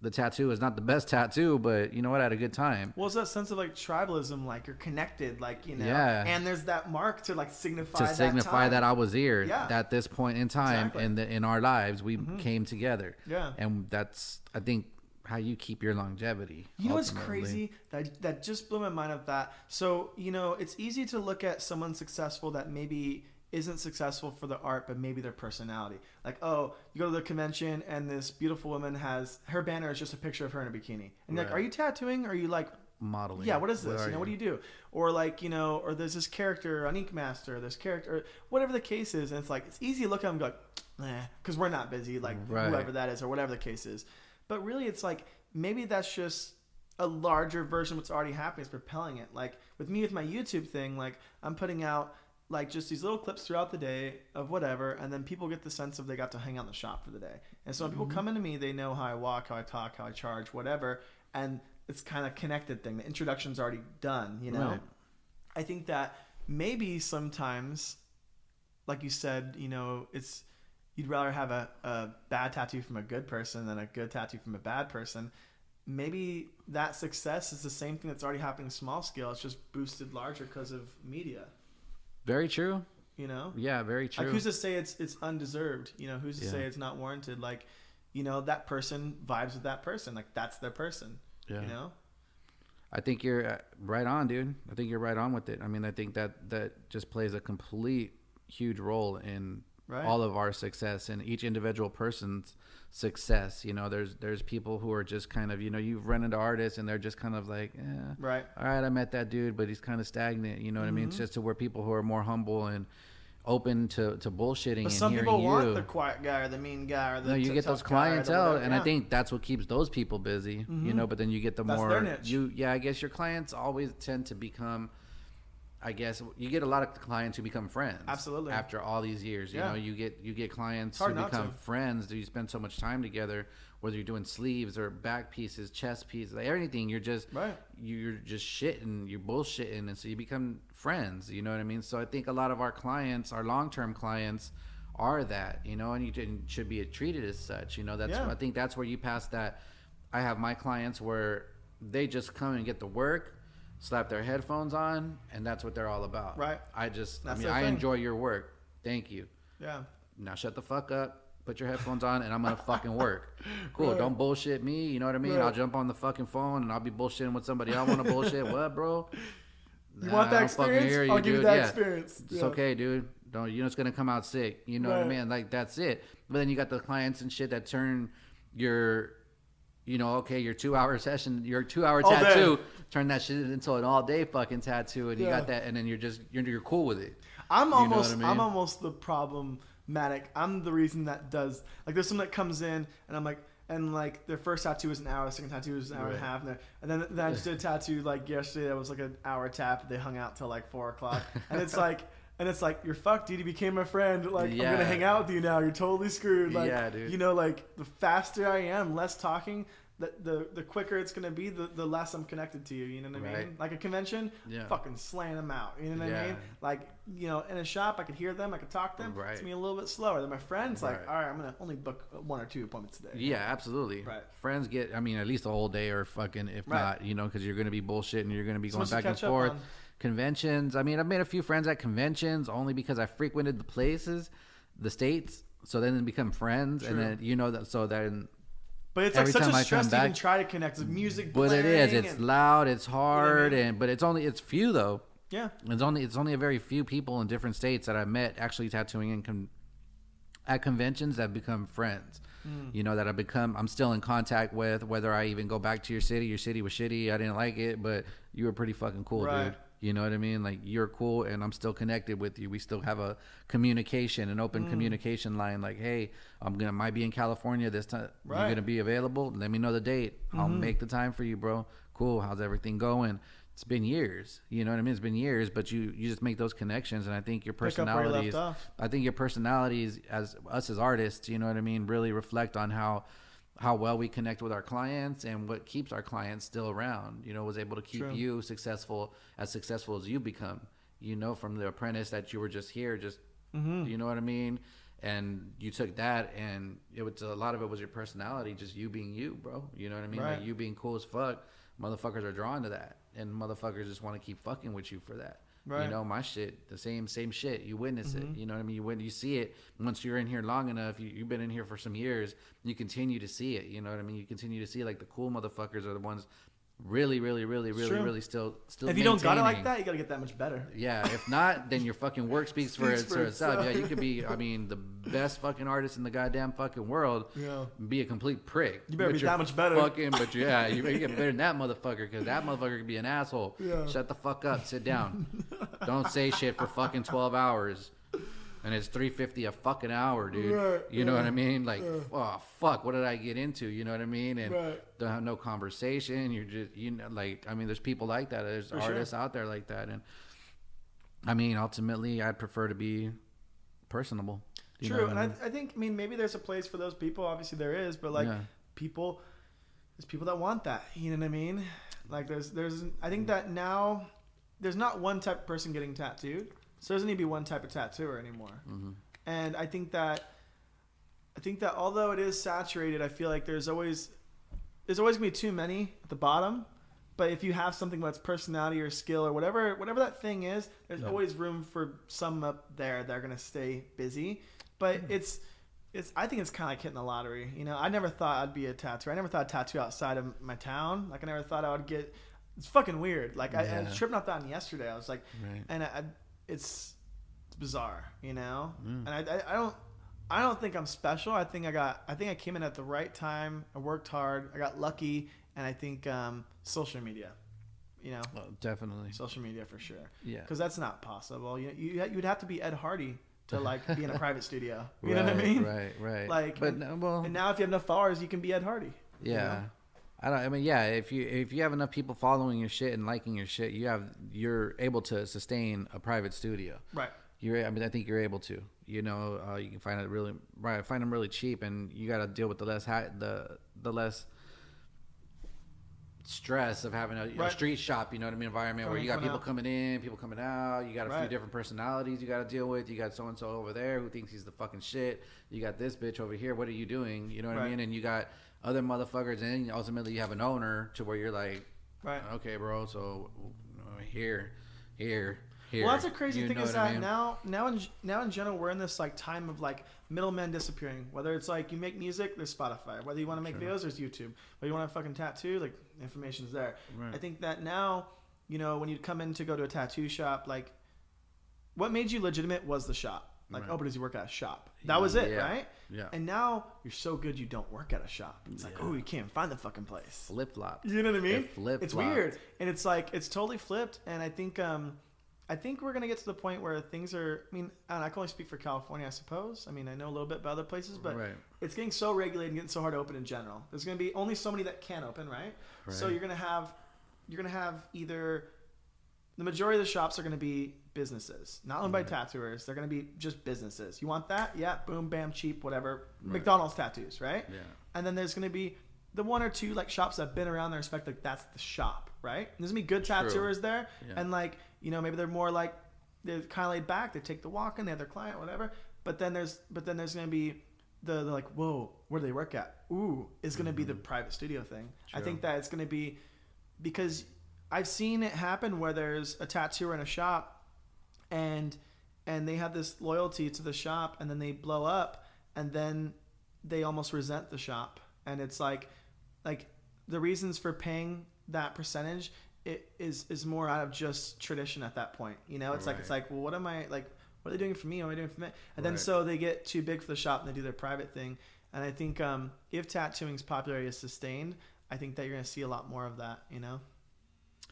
the tattoo is not the best tattoo, but you know what? I had a good time. Well, it's that sense of like tribalism, like you're connected, like you know, Yeah. and there's that mark to like signify to that signify time. that I was here Yeah. at this point in time Exactly. in the in our lives we mm-hmm. came together. Yeah. and that's I think how you keep your longevity. You know what's crazy? That that just blew my mind of that. So you know, it's easy to look at someone successful that maybe isn't successful for the art, but maybe their personality. Like, oh, you go to the convention and this beautiful woman has her banner is just a picture of her in a bikini, and you're like, are you tattooing? Or are you like Modeling. Yeah, what is this? you know, what do you do? Or like, you know, or there's this character on Ink Master, this character, or whatever the case is, and it's like it's easy to look at them and go, nah, because we're not busy, like Right. whoever that is, or whatever the case is. But really, it's like maybe that's just a larger version of what's already happening. It's propelling it. Like with me with my YouTube thing, like I'm putting out like just these little clips throughout the day of whatever, and then people get the sense of they got to hang out in the shop for the day. And so when Mm-hmm. people come into me, they know how I walk, how I talk, how I charge, whatever, and it's kind of connected thing. The introduction's already done, you know. Right. I think that maybe sometimes, like you said, you know, it's you'd rather have a, a bad tattoo from a good person than a good tattoo from a bad person. Maybe that success is the same thing that's already happening small scale. It's just boosted larger because of media. Very true. You know, Yeah, very true. like who's to say it's it's undeserved? You know, who's to Yeah. say it's not warranted? Like, you know, that person vibes with that person. Like that's their person. Yeah. You know. I think you're uh, right on, dude. I think you're right on with it. I mean, I think that that just plays a complete huge role in Right. all of our success and each individual person's success. You know, there's there's people who are just kind of, you know, you've run into artists and they're just kind of like, eh, Right. all right, I met that dude, but he's kind of stagnant. You know what I mean? It's Mm-hmm. just to where people who are more humble and open to, to bullshitting But and some hearing people you. want the quiet guy or the mean guy or the no, you t- get those guy or the clientele, and Yeah. I think that's what keeps those people busy. You know, but then you get the That's more their niche. you. Yeah, I guess your clients always tend to become. I guess you get a lot of clients who become friends. Absolutely. After all these years, you Yeah. know, you get you get clients who become to. friends. You spend so much time together, whether you're doing sleeves or back pieces, chest pieces, like anything. You're just Right. you're just shitting, you're bullshitting, and so you become friends. You know what I mean? So I think a lot of our clients, our long term clients, are that. You know, and you should be treated as such. You know, that's Yeah. I think that's where you pass that. I have my clients where they just come and get the work, slap their headphones on, and that's what they're all about. Right. I just, That's I mean, their I thing. enjoy your work. Thank you. Yeah. Now shut the fuck up. Put your headphones on, and I'm gonna fucking work. Cool. Right. Don't bullshit me. You know what I mean? Right. I'll jump on the fucking phone and I'll be bullshitting with somebody I want to bullshit. What, bro? You Nah, want I that don't fucking experience? hear I'll give you dude. that Yeah. experience. It's Yeah. okay, dude. Don't you know it's gonna come out sick. You know what I Right. mean? Like that's it. But then you got the clients and shit that turn your, you know, okay, your two hour session, your two hour oh, All day. tattoo, turn that shit into an all day fucking tattoo, and you got that, and then you're just you're, you're cool with it. I'm You almost I mean? I'm almost the problematic. I'm the reason that does like there's someone that comes in and I'm like and like their first tattoo was an hour, second tattoo was an hour and a half, and, then- and then, then I just did a tattoo like yesterday that was like an hour tap. They hung out till like four o'clock, and it's like. And it's like you're fucked, dude. You became my friend. Like I'm gonna hang out with you now. You're totally screwed. Like Yeah, dude. you know, like the faster I am, less talking, the the, the quicker it's gonna be, the, the less I'm connected to you. You know what I mean? Like a convention, Yeah. fucking slaying them out. You know what I mean? Like you know, in a shop, I could hear them, I could talk to them. Right. It's me a little bit slower. Then my friends, like, Right. all right, I'm gonna only book one or two appointments today. Yeah, absolutely. Right. Friends get, I mean, at least a whole day or fucking, if Right. not, you know, because you're going to be bullshitting. You're going to be So going back and forth. on. Conventions. I mean, I've made a few friends at conventions only because I frequented the places, the states. So then they become friends, and then you know that. So then, But it's like such a I stress to even try to connect. There's music but it is. It's and- loud. It's hard, mean? and but it's only it's few though. yeah. It's only it's only a very few people in different states that I met actually tattooing in con- at conventions that have become friends. Hmm. You know that I become I'm still in contact with. Whether I even go back to your city, your city was shitty. I didn't like it, but you were pretty fucking cool, Right. dude. You know what I mean? Like you're cool, and I'm still connected with you. We still have a communication, an open communication line. Like, hey, I'm gonna might be in California this time. Right. Mm-hmm. You're gonna be available. Let me know the date. I'll make the time for you, bro. Cool. How's everything going? It's been years. You know what I mean? It's been years, but you you just make those connections, and I think your you personalities. I think your personalities as us as artists, you know what I mean, really reflect on how how well we connect with our clients and what keeps our clients still around. You know, was able to keep True. you successful as successful as you become. You know, from the apprentice that you were just here, just Mm-hmm. you know what I mean. And you took that, and it was a lot of it was your personality, just you being you, bro. You know what I mean? Right. Like you being cool as fuck. Motherfuckers are drawn to that, and motherfuckers just want to keep fucking with you for that. Right. You know, my shit, the same same shit. You witness Mm-hmm. it. You know what I mean? You when you see it, once you're in here long enough, you, you've been in here for some years. You continue to see it. You know what I mean? You continue to see like the cool motherfuckers are the ones, really, really, really, really, really still still. If you don't got it like maintaining. that, you got to get that much better. Yeah, if not, then your fucking work speaks for, Speaks for for itself. Yeah, you could be, I mean, the best fucking artist in the goddamn fucking world. Yeah. Be a complete prick. You better But be you're that much better. Fucking, but yeah, you better get better than that motherfucker because that motherfucker could be an asshole. Yeah. Shut the fuck up. Sit down. Don't say shit for fucking twelve hours. And it's three fifty a fucking hour, dude. Right, you know what I mean? Like, oh fuck, what did I get into? You know what I mean? And Right. don't have no conversation. You're just, you know, like, I mean, there's people like that. There's For sure. artists out there like that, and I mean, ultimately, I'd prefer to be personable. You True, and I I, mean? I think I mean maybe there's a place for those people. Obviously there is, but like Yeah. people, there's people that want that. You know what I mean? Like there's there's I think mm. that now there's not one type of person getting tattooed, so there doesn't need to be one type of tattooer anymore. Mm-hmm. And I think that I think that although it is saturated, I feel like there's always there's always gonna be too many at the bottom. But if you have something that's personality or skill or whatever whatever that thing is, there's Yeah. always room for some up there that are gonna stay busy. But it's it's I think it's kind of like hitting the lottery. You know, I never thought I'd be a tattooer. I never thought I'd tattoo outside of my town. Like I never thought I would get. It's fucking weird. Like I, I Yeah. was tripping off that on yesterday. I was like, Right. and I, I, it's it's bizarre, you know. Mm. And I, I, I don't I don't think I'm special. I think I got I think I came in at the right time. I worked hard. I got lucky, and I think um, social media, you know, Well, definitely. social media for sure. Yeah. Because that's not possible. You you you'd have to be Ed Hardy to like be in a private studio. You know what I mean? Right, right. Like, but and- no, well, And now if you have enough followers, you can be Ed Hardy. you yeah. know? I don't. I mean, yeah. If you if you have enough people following your shit and liking your shit, you have you're able to sustain a private studio. Right. You're. I mean, I think you're able to. You know, uh, you can find it really right. Find them really cheap, and you got to deal with the less ha- the the less stress of having a, Right. street shop. You know what I mean? Environment where you got people out. coming in, people coming out. You got a few different personalities you got to deal with. You got so and so over there who thinks he's the fucking shit. You got this bitch over here. What are you doing? You know what I mean? And you got other motherfuckers, and ultimately you have an owner to where you're like, Right. okay, bro. So uh, here, here, here. Well, that's a crazy You thing is what I that mean? now, now in now in general, we're in this like time of like middlemen disappearing. Whether it's like you make music, there's Spotify. Whether you want to make videos, there's YouTube. Whether you want to fucking tattoo, like information's there. Right. I think that now, you know, when you come in to go to a tattoo shop, like, what made you legitimate was the shop. Like, Right. oh, but does he work at a shop? That was it, Yeah. right? Yeah. And now you're so good you don't work at a shop. It's like, oh, you can't find the fucking place. Flip flop. You know what I mean? Flip-flopped. It's weird, and it's like it's totally flipped. And I think, um, I think we're gonna get to the point where things are. I mean, and I can only speak for California, I suppose. I mean, I know a little bit about other places, but Right. it's getting so regulated and getting so hard to open in general. There's gonna be only so many that can open, right? right. So you're gonna have you're gonna have either the majority of the shops are gonna be businesses, not owned by tattooers. They're gonna be just businesses. You want that? Yeah, boom, bam, cheap, whatever. McDonald's tattoos, right? Yeah. And then there's gonna be the one or two like shops that have been around that respect like that's the shop, right? And there's gonna be good tattooers there, Yeah. and like you know maybe they're more like they're kind of laid back. They take the walk in, they have their client, whatever. But then there's but then there's gonna be the, the like whoa where do they work at? Ooh, is gonna be the mm-hmm. private studio thing. I think that it's gonna be because I've seen it happen where there's a tattooer in a shop and and they have this loyalty to the shop and then they blow up and then they almost resent the shop and it's like like the reasons for paying that percentage it is is more out of just tradition at that point you know it's like it's like well what am i like what are they doing for me what am i doing for me and then Right. so they get too big for the shop and they do their private thing and i think um, if tattooing's popularity is sustained i think that you're going to see a lot more of that you know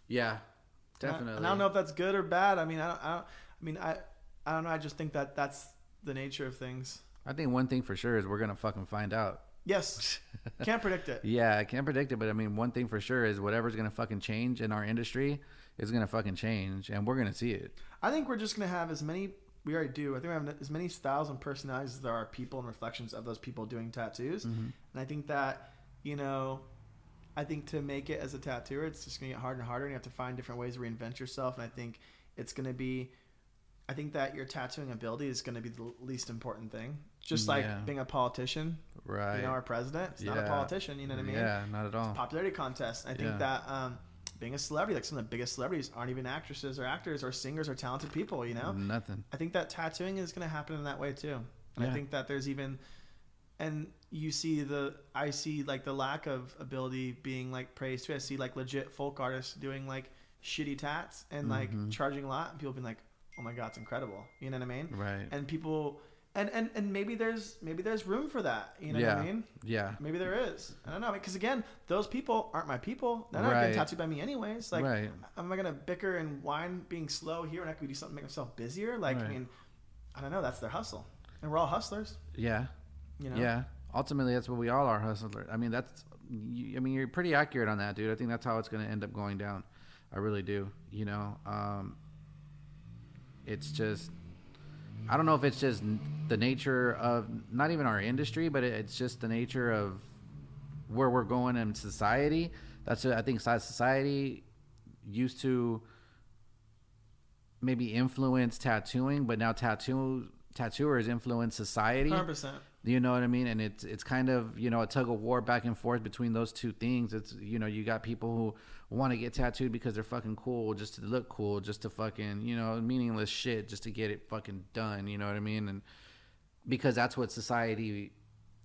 Yeah, and I- definitely. And I, don't know if that's good or bad. I mean, I don't, I don't. I mean, I, I don't know. I just think that that's the nature of things. I think one thing for sure is we're gonna fucking find out. Yes, can't predict it. Yeah, I can't predict it, but I mean, one thing for sure is whatever's gonna fucking change in our industry is gonna fucking change, and we're gonna see it. I think we're just gonna have as many. We already do. I think we have as many styles and personalities as there are people and reflections of those people doing tattoos. Mm-hmm. And I think that you know, I think to make it as a tattooer, it's just gonna get harder and harder, and you have to find different ways to reinvent yourself. And I think it's gonna be. I think that your tattooing ability is going to be the least important thing. Just like Yeah. being a politician, Right. you know, our president, it's not a politician. You know what I mean? Yeah, not at all. popularity contest. I think Yeah. that um, being a celebrity, like some of the biggest celebrities, aren't even actresses or actors or singers or talented people. You know, Nothing. I think that tattooing is going to happen in that way too. And I think that there's even, and you see the I see like the lack of ability being like praised too. I see like legit folk artists doing like shitty tats and like Mm-hmm. charging a lot, and people being like, "Oh my god, it's incredible." You know what I mean? Right. And people. And, and, and maybe there's maybe there's room for that you know yeah. what I mean Yeah. Maybe there is. I don't know. Because again, those people aren't my people. They're not Right. getting tattooed by me anyways. Like, Right. am I gonna bicker and whine being slow here when I could do something to make myself busier? Like, I mean, I don't know. That's their hustle, and we're all hustlers. Yeah. You know. Yeah. Ultimately, that's what we all are, hustlers. I mean, that's. You, I mean, you're pretty accurate on that, dude. I think that's how it's going to end up going down. I really do. You know, um, it's just. I don't know if it's just the nature of not even our industry, but it's just the nature of where we're going in society. That's what I think. Society used to maybe influence tattooing, but now tattoo tattooers influence society. Hundred percent. You know what I mean? And it's it's kind of you know a tug of war back and forth between those two things. It's you know you got people who want to get tattooed because they're fucking cool, just to look cool, just to fucking you know meaningless shit, just to get it fucking done. You know what I mean? And because that's what society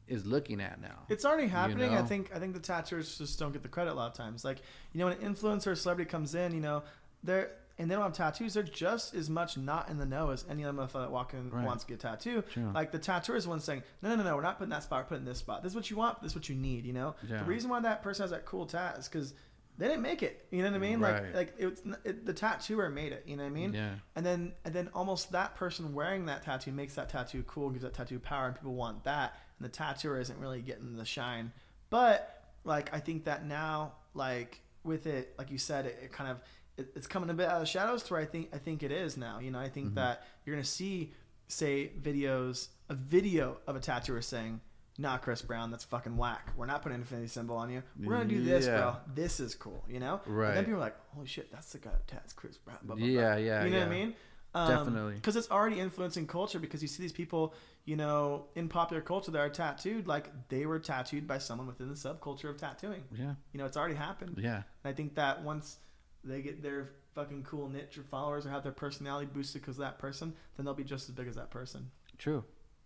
is looking at now. It's already happening. I know? think. I think the tattooers just don't get the credit a lot of times. Like, you know, when an influencer or celebrity comes in, you know, they're and they don't have tattoos. They're just as much not in the know as any other motherfucker that walk in Right. wants to get a tattoo. True. Like the tattooer is one saying, no, no, no, no, we're not putting that spot. We're putting this spot. This is what you want. This is what you need. You know. Yeah. The reason why that person has that cool tat is because they didn't make it. You know what I mean? Right. Like, like it's it, the tattooer made it. You know what I mean? Yeah. And then and then almost that person wearing that tattoo makes that tattoo cool, gives that tattoo power, and people want that. And the tattooer isn't really getting the shine. But like I think that now, like with it, like you said, it, it kind of it, it's coming a bit out of the shadows to where I think I think it is now. You know, I think mm-hmm. that you're gonna see, say, videos, a video of a tattooer saying. Nah, Chris Brown, that's fucking whack. We're not putting an infinity symbol on you. We're gonna do this, Yeah. bro. This is cool, you know. And Right. then people are like, "Holy shit, that's the guy that tats Chris Brown." Blah, blah, blah. Yeah, yeah, You know what I yeah. mean? Definitely. Um, because it's already influencing culture because you see these people, you know, in popular culture that are tattooed, like they were tattooed by someone within the subculture of tattooing. Yeah. You know, it's already happened. Yeah. And I think that once they get their fucking cool niche or followers or have their personality boosted because of that person, then they'll be just as big as that person. True.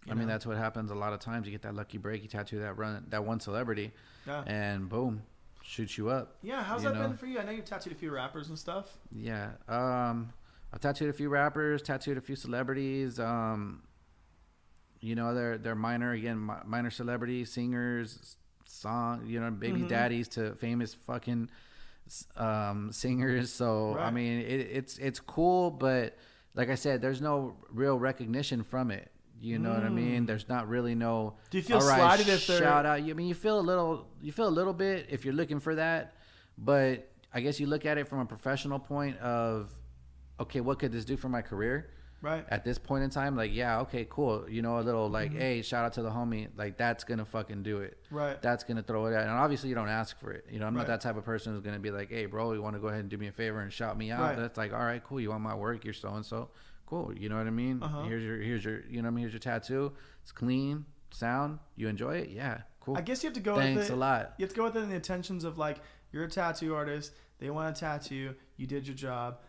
I mean, that's what happens a lot of times. You get that lucky break, you tattoo that run that one celebrity, Yeah. and boom, shoots you up. Yeah. How's that know? been for you? I know you've tattooed a few rappers and stuff. Yeah. Um, I've tattooed a few rappers, tattooed a few celebrities. Um, you know, they're they're minor again, minor celebrities, singers, song. You know, baby Mhm. daddies to famous fucking um, singers. So I mean, it, it's it's cool, but like I said, there's no real recognition from it. You know what I mean? There's not really no. Mm. Do you feel "All right, slighted if they're- shout out? I mean, you feel a little. You feel a little bit if you're looking for that, but I guess you look at it from a professional point of, okay, what could this do for my career? Right. At this point in time, like, yeah, okay, cool. You know, a little like, Mm-hmm. hey, shout out to the homie. Like, that's gonna fucking do it. Right. That's gonna throw it out. And obviously, you don't ask for it. You know, I'm Right. not that type of person who's gonna be like, hey, bro, you want to go ahead and do me a favor and shout me out? Right. That's like, all right, cool. You want my work? You're so and so. Cool. You know what I mean? Uh-huh. Here's your, here's your, you know what I mean? Here's your tattoo. It's clean, sound. You enjoy it? Yeah, cool. I guess you have to go Thanks with it. a lot. You have to go with it in the intentions of like you're a tattoo artist. They want a tattoo. You did your job.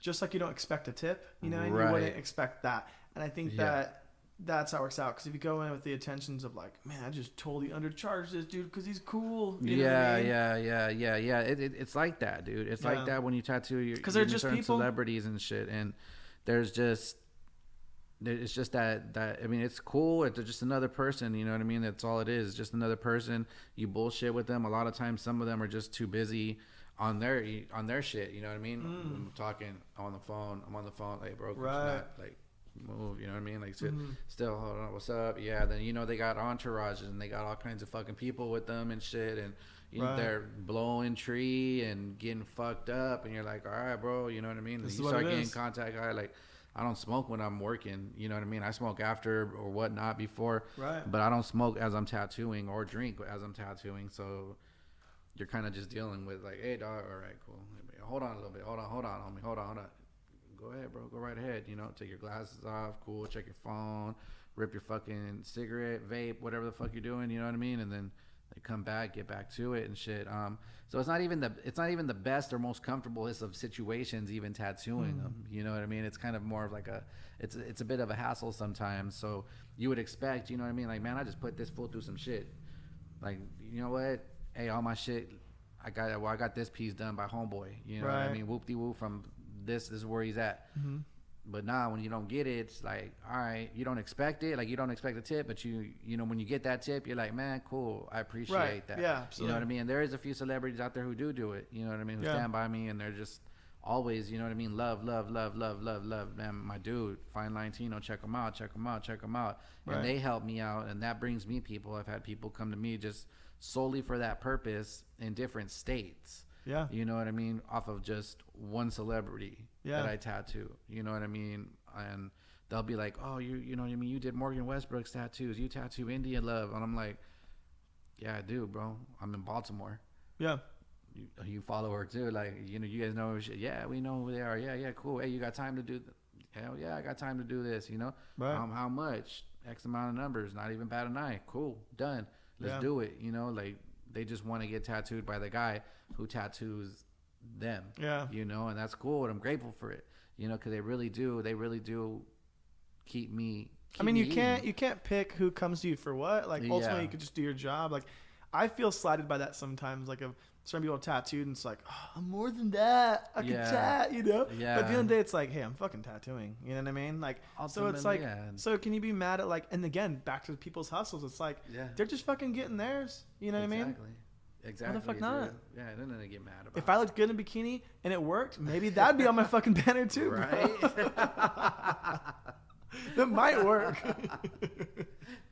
Just like you don't expect a tip, you know, and you wouldn't expect that. And I think Yeah. that that's how it works out. Because if you go in with the intentions of like, man, I just totally undercharged this dude because he's cool. You know yeah, I mean? yeah, yeah, yeah, yeah. It, it, it's like that, dude. It's Yeah. like that when you tattoo your 'Cause they're just people. celebrities and shit, and there's just it's just that that I mean it's cool. It's just another person. You know what I mean? That's all it is. Just another person. You bullshit with them. A lot of times, some of them are just too busy on their on their shit. You know what I mean? I'm talking on the phone. I'm on the phone. Like, bro, Mm. Right. not, like move. You know what I mean? Like, sit, Mhm. still hold on. What's up? Yeah. Then you know they got entourages and they got all kinds of fucking people with them and shit and. Right. they're blowing tree and getting fucked up, and you're like, all right, bro. You know what I mean? This is you start getting is. contact. I like, I don't smoke when I'm working. You know what I mean? I smoke after or whatnot before, Right. but I don't smoke as I'm tattooing or drink as I'm tattooing. So you're kind of just dealing with like, hey, dog. All right, cool. Hold on a little bit. Hold on, hold on, homie. Hold on, hold on. Go ahead, bro. Go right ahead. You know, take your glasses off. Cool. Check your phone. Rip your fucking cigarette, vape, whatever the fuck you're doing. You know what I mean? And then they come back, get back to it and shit. Um, so it's not even the it's not even the best or most comfortablest of situations, even tattooing them. You know what I mean? It's kind of more of like a it's it's a bit of a hassle sometimes. So you would expect, you know what I mean? Like, man, I just put this fool through some shit. Like, you know what? Hey, all my shit, I got well, I got this piece done by homeboy. You know what I mean? Whoop de whoop from this. This is where he's at. Mm-hmm. But now when you don't get it, it's like, all right, you don't expect it. Like you don't expect a tip, but you you know when you get that tip, you're like, man, cool, I appreciate Right. that. Yeah, You know what I mean? And there is a few celebrities out there who do do it. You know what I mean? Who Yeah. stand by me and they're just always, you know what I mean? Love, love, love, love, love, love. Man, my dude, Fine Line Tino, check them out, check them out, check them out. Right. And they help me out, and that brings me people. I've had people come to me just solely for that purpose in different states. Yeah. You know what I mean? Off of just one celebrity Yeah. that I tattoo. You know what I mean? And they'll be like, "Oh, you you know what I mean? You did Morgan Westbrook's tattoos. You tattoo India Love." And I'm like, "Yeah, I do, bro. I'm in Baltimore. Yeah. You, you follow her too. Like, you know, you guys know. She, yeah, we know who they are. Yeah, yeah, cool. Hey, you got time to do? Th- Hell yeah, I got time to do this. You know, Right. um, how much? X amount of numbers. Not even bad an eye. Cool, done. Let's Yeah. do it. You know, like they just want to get tattooed by the guy who tattoos them. Yeah. You know, and that's cool, and I'm grateful for it. You know, because they really do. They really do keep me. I mean, me you eating. can't you can't pick who comes to you for what. Like ultimately, Yeah. you could just do your job. Like I feel slighted by that sometimes. Like of certain people tattooed, and it's like, oh, I'm more than that. I can Yeah. tat, you know. But at the end of the day, it's like, hey, I'm fucking tattooing. You know what I mean? Like, so it's like, yeah. so can you be mad at like, and again, back to people's hustles. It's like Yeah. they're just fucking getting theirs. You know what I mean? Exactly. Exactly. fuck dude. not? Yeah, I didn't get mad about. If I looked good in a bikini and it worked, maybe that'd be on my fucking banner too, bro. right. that might work.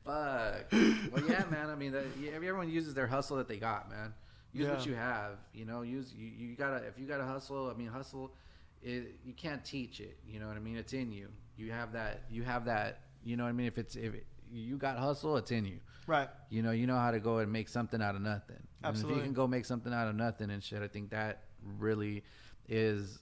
Fuck. Well, yeah, man. I mean, that, everyone uses their hustle that they got, man. Use what you have. You know, use you, you gotta. If you gotta hustle, I mean, hustle. It, you can't teach it. You know what I mean? It's in you. You have that. You have that. You know what I mean? If it's if it, you got hustle, it's in you. Right. You know, you know how to go and make something out of nothing. And if Absolutely. you can go make something out of nothing and shit, I think that really is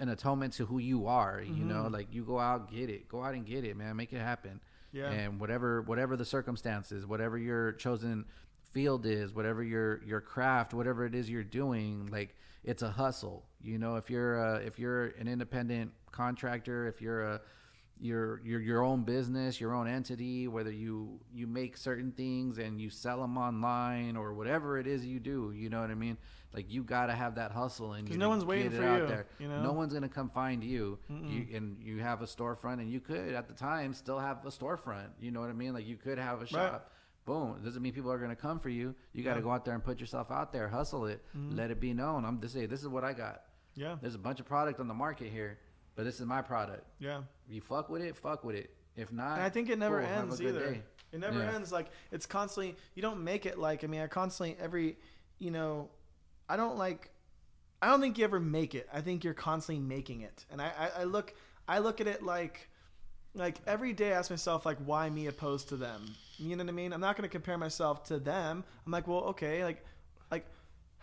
an atonement to who you are. You know, Mm-hmm. like you go out, get it, go out and get it, man, make it happen. Yeah. And whatever, whatever the circumstances, whatever your chosen field is, whatever your your craft, whatever it is you're doing, like it's a hustle. You know, if you're a, if you're an independent contractor, if you're a your your your own business, your own entity, whether you you make certain things and you sell them online or whatever it is you do, you know what I mean? Like you got to have that hustle and you no one's waiting for out you, there. you know? No one's gonna come find you. You and you have a storefront, and you could at the time still have a storefront. You know what I mean? Like you could have a shop, Boom. It doesn't mean people are gonna come for you. You got to Yeah. go out there and put yourself out there, hustle it, mm-hmm. let it be known. I'm just say this is what I got. Yeah. There's a bunch of product on the market here, but this is my product. Yeah. You fuck with it, fuck with it. If not, And I think it never cool, ends either. day. It never Yeah. ends. Like it's constantly. You don't make it like. I mean, I constantly every. You know, I don't like. I don't think you ever make it. I think you're constantly making it. And I, I, I look. I look at it like. Like every day, I ask myself like, why me opposed to them? You know what I mean? I'm not going to compare myself to them. I'm like, well, okay, like, like.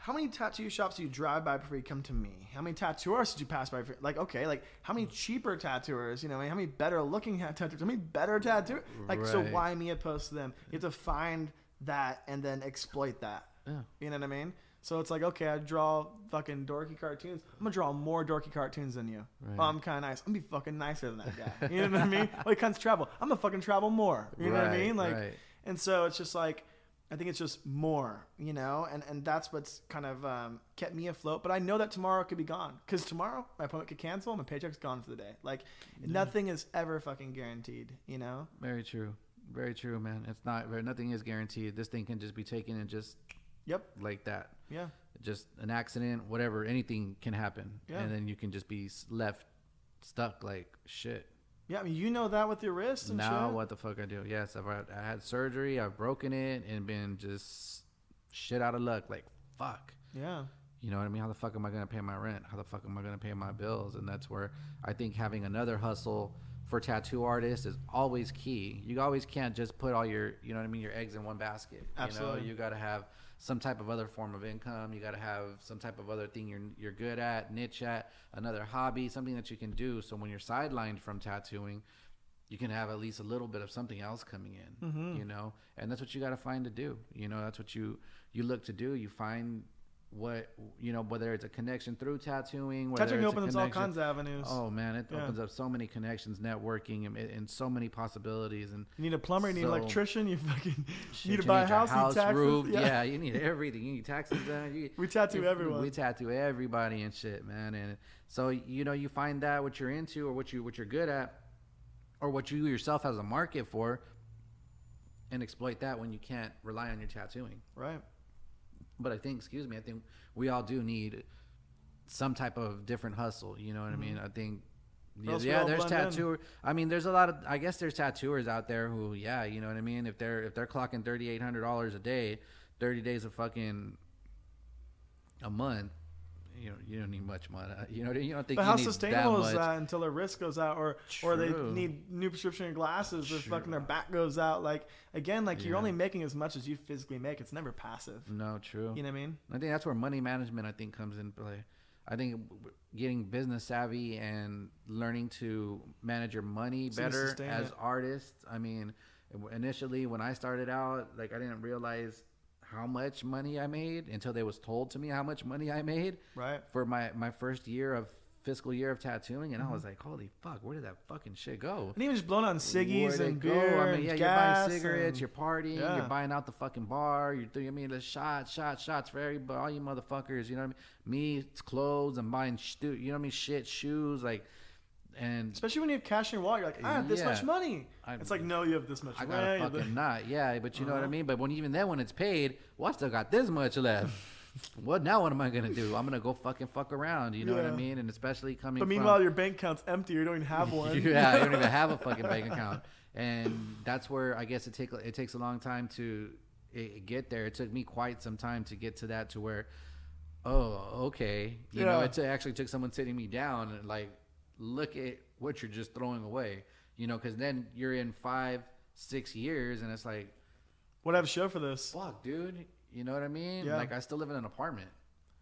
How many tattoo shops do you drive by before you come to me? How many tattooers did you pass by? before- Like, okay, like how many mm. cheaper tattooers? You know, how many better looking tattooers? How many better tattoo? Like, so why me opposed to them? You have to find that and then exploit that. Yeah. You know what I mean? So it's like, okay, I draw fucking dorky cartoons. I'm gonna draw more dorky cartoons than you. Right. Oh, I'm kind of nice. I'm gonna be fucking nicer than that guy. You know what I mean? Like, comes travel. I'm gonna fucking travel more. You know what I mean? Like, right. and so it's just like, I think it's just more, you know, and and that's what's kind of um, kept me afloat. But I know that tomorrow could be gone because tomorrow my appointment could cancel, my paycheck's gone for the day. Like, nothing is ever fucking guaranteed, you know. Very true. Very true, man. It's not. Very, nothing is guaranteed. This thing can just be taken and just Yep. like that. Yeah. Just an accident, whatever. Anything can happen, Yeah. and then you can just be left stuck like shit. Yeah. I mean, you know that with your wrist and now shit. what the fuck I do? Yes, I've had, I had surgery. I've broken it and been just shit out of luck. Like fuck. Yeah. You know what I mean? How the fuck am I gonna pay my rent? How the fuck am I gonna pay my bills? And that's where I think having another hustle for tattoo artists is always key. You always can't just put all your, you know what I mean, your eggs in one basket. You Absolutely. know, you got to have some type of other form of income. You got to have some type of other thing you're you're good at, niche at, another hobby, something that you can do. So when you're sidelined from tattooing, you can have at least a little bit of something else coming in. Mm-hmm. You know, and that's what you got to find to do. You know, that's what you you look to do. You find what you know, whether it's a connection through tattooing, Tattooing it's a opens all kinds of avenues. Oh man, it Yeah. opens up so many connections, networking, and, and so many possibilities. And You need a plumber, you need an electrician, you fucking shit, need to buy a your house, you need taxes. roof. Yeah. Yeah. you need everything. You need taxes done. You, We tattoo you- everyone. We tattoo everybody and shit, man. And so you know, you find that what you're into or what you what you're good at, or what you yourself has a market for, and exploit that when you can't rely on your tattooing. Right. But I think, excuse me, I think we all do need some type of different hustle. You know what I mean? I think. Yeah, yeah there's tattooer. I mean, there's a lot of. I guess there's tattooers out there who, yeah, you know what I mean. If they're if they're clocking thirty eight hundred dollars a day, thirty days of fucking a month, you know, you don't need much money. Uh, you know, you don't think But you how need sustainable that is that until their wrist goes out, or or they need new prescription glasses, or fucking their back goes out? Like again, like you're only making as much as you physically make. It's never passive. No, true. You know what I mean? I think that's where money management I think comes in play. I think getting business savvy and learning to manage your money So better as it. artists. I mean, initially when I started out, like I didn't realize how much money I made until they was told to me how much money I made Right. for my my first year of fiscal year of tattooing, and Mm-hmm. I was like, holy fuck, where did that fucking shit go? And even just blowing on ciggies and go? beer I mean, yeah, you're buying cigarettes, and- you're partying, Yeah. you're buying out the fucking bar, you're doing, I mean, the shots, shots, shots for everybody, all you motherfuckers, you know what I mean? Me, it's clothes, I'm buying, stu- you know what I mean? Shit, shoes, like, and Especially when you have cash in your wallet, you're like, I have this Yeah. much money. I- it's like, no, you have this much money." I got a fucking not, yeah, but you know what I Uh-huh. mean? But when even then, when it's paid, well, I still got this much left. what now? What am I gonna do? I'm gonna go fucking fuck around, you know what I mean? And especially coming. But from, meanwhile, your bank account's empty. You don't even have one. yeah, I don't even have a fucking bank account, and that's where I guess it take it takes a long time to eh, get there. It took me quite some time to get to that to where, oh, okay, you know, Yeah. it t- actually took someone sitting me down and like, look at what you're just throwing away, you know, because then you're in five, six years, and it's like, What have a show for this? fuck, dude, you know what I mean? Yeah. Like I still live in an apartment.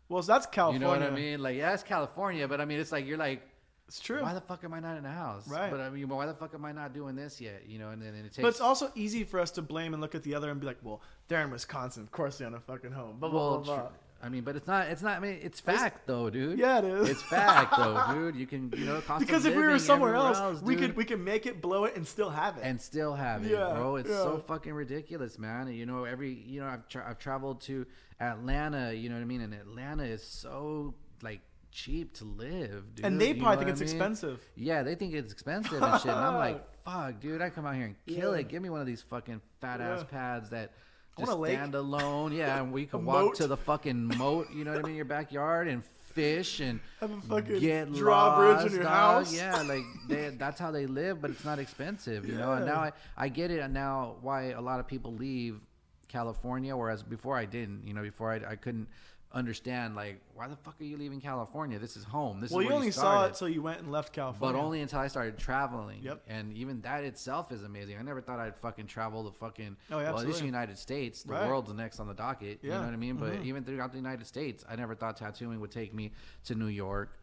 Well, that's California. You know what I mean? Like, yeah, it's California, but I mean, it's like you're like, It's true. why the fuck am I not in a house? Right. But I mean, why the fuck am I not doing this yet? You know, and then it takes. But it's also easy for us to blame and look at the other and be like, well, they're in Wisconsin. Of course they own a fucking home. Blah, blah, well, blah, blah. I mean, but it's not. It's not. I mean, it's fact though, dude. Yeah, it is. It's fact though, dude. You can, you know, Because if we were somewhere everywhere else, we could we can make it, blow it, and still have it. and still have it, Yeah, bro. It's so fucking ridiculous, man. You know, every you know, I've tra- I've traveled to Atlanta. You know what I mean? And Atlanta is so like cheap to live, dude. and they probably think it's I mean? expensive. Yeah, they think it's expensive and shit. And I'm like, fuck, dude, I come out here and kill Yeah. it. Give me one of these fucking fat ass Yeah. pads that I want just a lake. stand alone. Yeah, and we can walk moat. to the fucking moat, you know what I mean, your backyard and fish and Have a fucking get drawbridge in your dog. house. Yeah, like they, that's how they live, but it's not expensive, you know. And now I, I get it. And now why a lot of people leave California, whereas before I didn't. You know, before I, I couldn't understand like why the fuck are you leaving California? This is home. This Well, is you where only you saw it till you went and left California. But only until I started traveling. Yep. And even that itself is amazing. I never thought I'd fucking travel the fucking Oh, yeah, well, at least the United States. The Right. world's next on the docket. Yeah. You know what I mean? But Mhm. even throughout the United States, I never thought tattooing would take me to New York,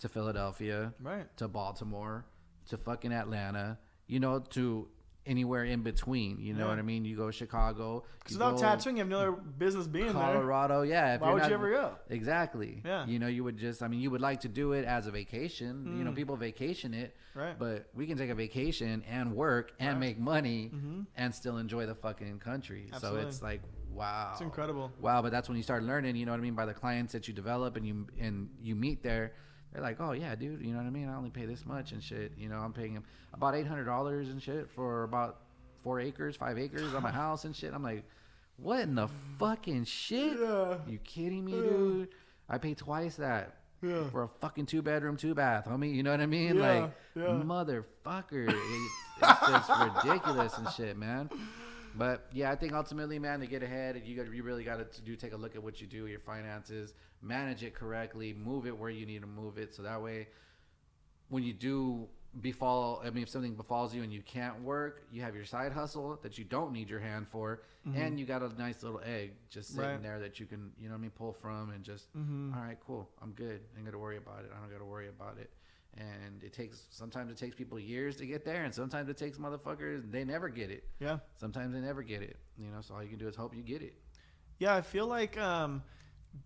to Philadelphia, Right. to Baltimore, to fucking Atlanta, you know, to anywhere in between. You know Yeah. what I mean? You go to Chicago. Because without tattooing, you have no other business being there. Colorado, yeah. If Why would not- you ever go? Exactly. Yeah. You know, you would just, I mean, you would like to do it as a vacation. You know, Mm. people vacation it. Right. But we can take a vacation and work and Right. make money Mhm. and still enjoy the fucking country. Absolutely. So it's like, wow. It's incredible. Wow. But that's when you start learning, you know what I mean? By the clients that you develop and you, and you meet there. They're like, oh yeah, dude, you know what I mean? I only pay this much and shit. You know, I'm paying him about eight hundred dollars and shit for about four acres, five acres on my house and shit. I'm like, what in the mm. fucking shit? Yeah. You kidding me, dude? I pay twice that Yeah. for a fucking two bedroom, two bath, homie. You know what I mean? Yeah, like, motherfucker, it, it's just ridiculous and shit, man. But yeah, I think ultimately, man, to get ahead, you got you really got to do take a look at what you do, your finances, manage it correctly, move it where you need to move it, so that way, when you do befall, I mean, if something befalls you and you can't work, you have your side hustle that you don't need your hand for, and you got a nice little egg just sitting Mm-hmm. Right. there that you can, you know what I mean, pull from and just, Mhm. all right, cool, I'm good. I ain't got to worry about it. I don't got to worry about it. And it takes sometimes it takes people years to get there, and sometimes it takes motherfuckers they never get it. Yeah. Sometimes they never get it. You know, so all you can do is hope you get it. Yeah, I feel like um,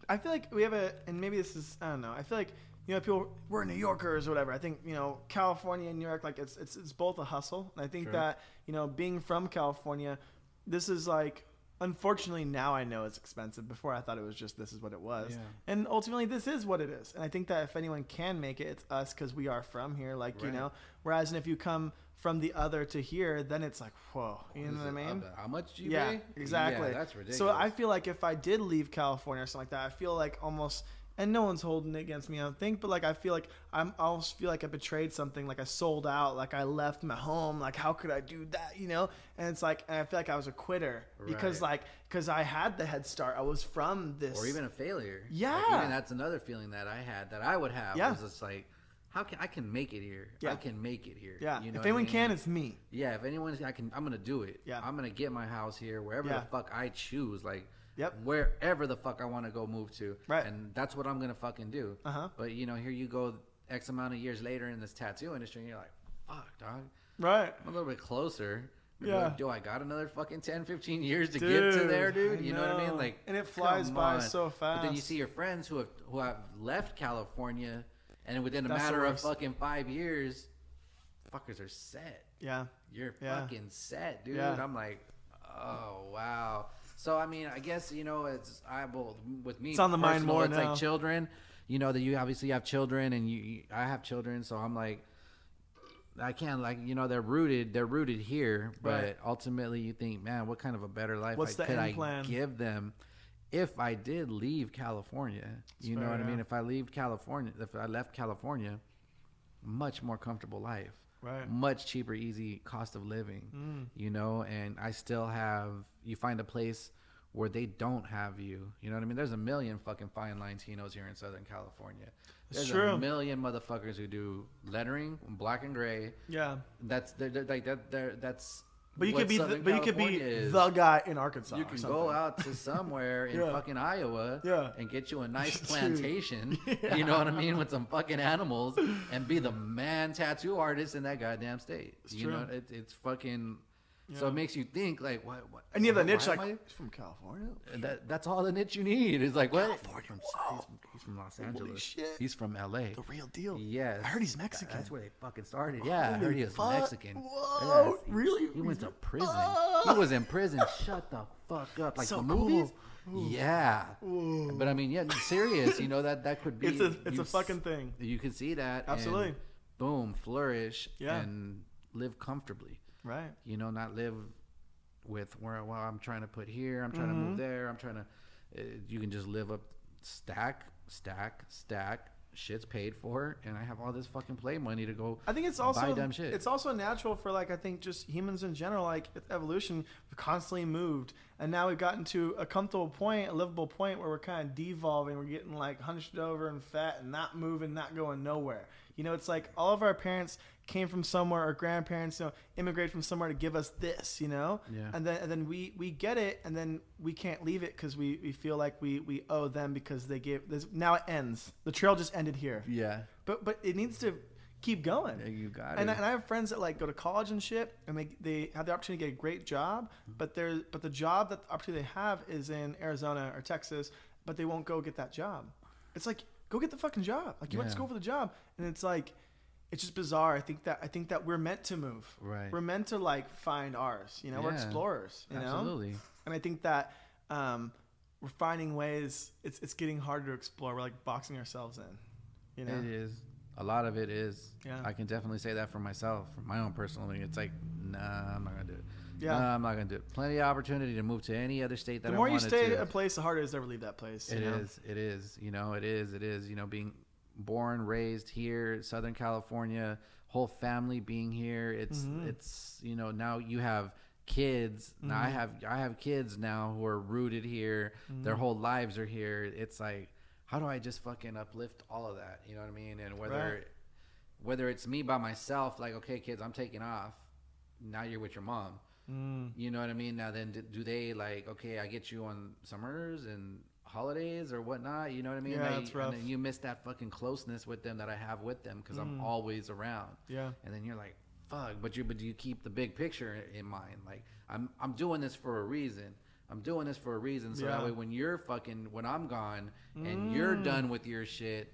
I feel like we have a, and maybe this is I don't know. I feel like you know people we're New Yorkers or whatever. I think you know California and New York like it's it's it's both a hustle. And I think Sure. that you know being from California, this is like unfortunately now I know it's expensive. Before I thought it was just this is what it was, Yeah. and ultimately this is what it is. And I think that if anyone can make it, it's us because we are from here. Like you know, whereas and if you come from the other to here, then it's like whoa, you know what I mean? How much do you yeah, pay? exactly. Yeah, that's ridiculous. So I feel like if I did leave California or something like that, I feel like almost, and no one's holding it against me, I don't think, but like I feel like I'm, I almost feel like I betrayed something, like I sold out, like I left my home, like how could I do that, you know? And it's like, and I feel like I was a quitter because Right. like, because I had the head start, I was from this, or even a failure. Yeah. Like, even that's another feeling that I had that I would have. Yeah. Was just like, how can I can make it here? Yeah. I can make it here. yeah. You know if what I anyone mean? can, it's me. Yeah, if anyone's, I can. I'm gonna do it. Yeah. I'm gonna get my house here, wherever Yeah. the fuck I choose. Like, Yep. wherever the fuck I want to go move to. Right. And that's what I'm gonna fucking do. Uh-huh. But you know, here you go, X amount of years later in this tattoo industry, and you're like, fuck, dog. Right. I'm a little bit closer. Yeah. like, do I got another fucking 10, 15 years to get to there, dude? You know. what I mean? Like, And it flies by on. so fast. But then you see your friends who have who have left California, and within a That's matter of fucking five years, fuckers are set Yeah. you're Yeah. fucking set, dude. Yeah. I'm like, oh wow. So I mean, I guess you know it's I well with me. It's on the mind personal, more It's now. like children. You know that you obviously have children, and you, you- I have children, so I'm like. I can't like you know they're rooted they're rooted here, but Right. ultimately you think, man, what kind of a better life What's I, could I plan? give them if I did leave California? you know what I mean? If I leave California, if I left California, much more comfortable life Right. much cheaper, easy cost of living. Mm. You know, and I still have. You find a place where they don't have you. You know what I mean? There's a million fucking fine Latinos here in Southern California. It's There's true. a million motherfuckers who do lettering, black and gray. Yeah. That's they're, they're, like that. They're, that's. But you could be, the, but you could be is. the guy in Arkansas. You can go out to somewhere in Yeah. fucking Iowa Yeah. and get you a nice plantation. Yeah. You know what I mean? With some fucking animals and be the man tattoo artist in that goddamn state. you true. know, it, it's fucking. So it makes you think like, what? what And you have that niche like I- he's from California. that, that's all the niche you need. It's like what? California, He's from, whoa. he's, from, he's from Los Angeles. shit. He's from L.A. The real deal. Yes. I heard he's Mexican. That's where they fucking started. Yeah, I heard Holy he was fuck. Mexican. Whoa, Yes, he- really? He went to prison. Ah. He was in prison. Shut the fuck up. Like So the movies. cool. Yeah. But I mean, yeah, serious. You know that that could be. It's a it's you a fucking thing. You can see that. and Absolutely. boom, flourish Yeah. and live comfortably. Right. You know, not live with where well I'm trying to put here, I'm trying to Mm-hmm. move there, I'm trying to. Uh, you can just live up, stack, stack, stack. Shit's paid for, and I have all this fucking play money to go. I think it's buy also dumb shit. it's also natural for like I think just humans in general. Like evolution, we've constantly moved, and now we've gotten to a comfortable point, a livable point where we're kind of devolving. We're getting like hunched over and fat, and not moving, not going nowhere. You know, it's like all of our parents came from somewhere, our grandparents, you know, immigrated from somewhere to give us this. You know, Yeah. and then and then we we get it, and then we can't leave it because we we feel like we we owe them because they gave this. Now it ends. The trail just ended here. yeah, But but it needs to keep going. Yeah, you got and it. I, and I have friends that like go to college and shit, and they they have the opportunity to get a great job, but they're but the job that the opportunity they have is in Arizona or Texas, but they won't go get that job. It's like go get the fucking job. Like you went to Yeah. school for the job, and it's like. It's just bizarre. I think that I think that we're meant to move. Right. We're meant to like find ours. You know, we're explorers. You know. absolutely. And I think that um, we're finding ways. It's it's getting harder to explore. We're like boxing ourselves in. You know. It is. A lot of it is. Yeah. I can definitely say that for myself, for my own personally. It's like, nah, I'm not gonna do it. Yeah. Nah, I'm not gonna do it. Plenty of opportunity to move to any other state that I want to. the more you stay to. a place, the harder it is to ever leave that place. It you know? is. It is. You know, it is. It is. You know, being born, raised here, Southern California, whole family being here. It's. Mm-hmm. It's. You know, now you have kids. Now Mm-hmm. I have. I have kids now who are rooted here. Their Mm-hmm. whole lives are here. It's like, how do I just fucking uplift all of that? You know what I mean? And whether. Right. Whether it's me by myself, like okay, kids, I'm taking off. Now you're with your mom. Mm. You know what I mean? Now then, do they like? Okay, I get you on summers and holidays or whatnot. You know what I mean? Yeah, Like, that's rough. And then you miss that fucking closeness with them that I have with them because I'm Mm. always around. Yeah. And then you're like, fuck. But you, but you keep the big picture in mind. Like I'm, I'm doing this for a reason. I'm doing this for a reason. So that way, when you're fucking, when I'm gone and you're Mm. done with your shit,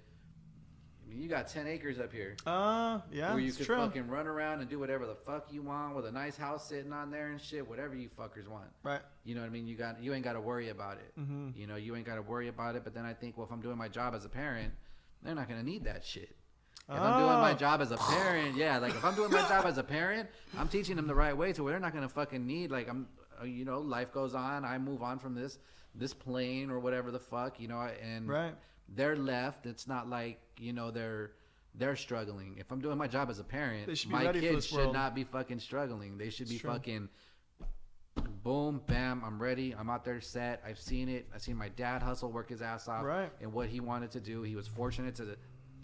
you got ten acres up here Uh, yeah, where you could true. fucking run around and do whatever the fuck you want with a nice house sitting on there and shit, whatever you fuckers want. Right. You know what I mean? You got you ain't got to worry about it. Mm-hmm. You know, you ain't got to worry about it. But then I think, well, if I'm doing my job as a parent, they're not gonna need that shit. If I'm doing my Oh. job as a parent, yeah, like if I'm doing my job as a parent, I'm teaching them the right way to where they're not gonna fucking need like I'm, uh, you know, life goes on. I move on from this this plane or whatever the fuck, you know, and Right. They're left. It's not like you know they're they're struggling. If I'm doing my job as a parent, They should be my kids should world. not be fucking struggling. They should be fucking boom, bam, I'm ready. I'm out there set. I've seen it. I've seen my dad hustle, work his ass off, Right. and what he wanted to do. He was fortunate to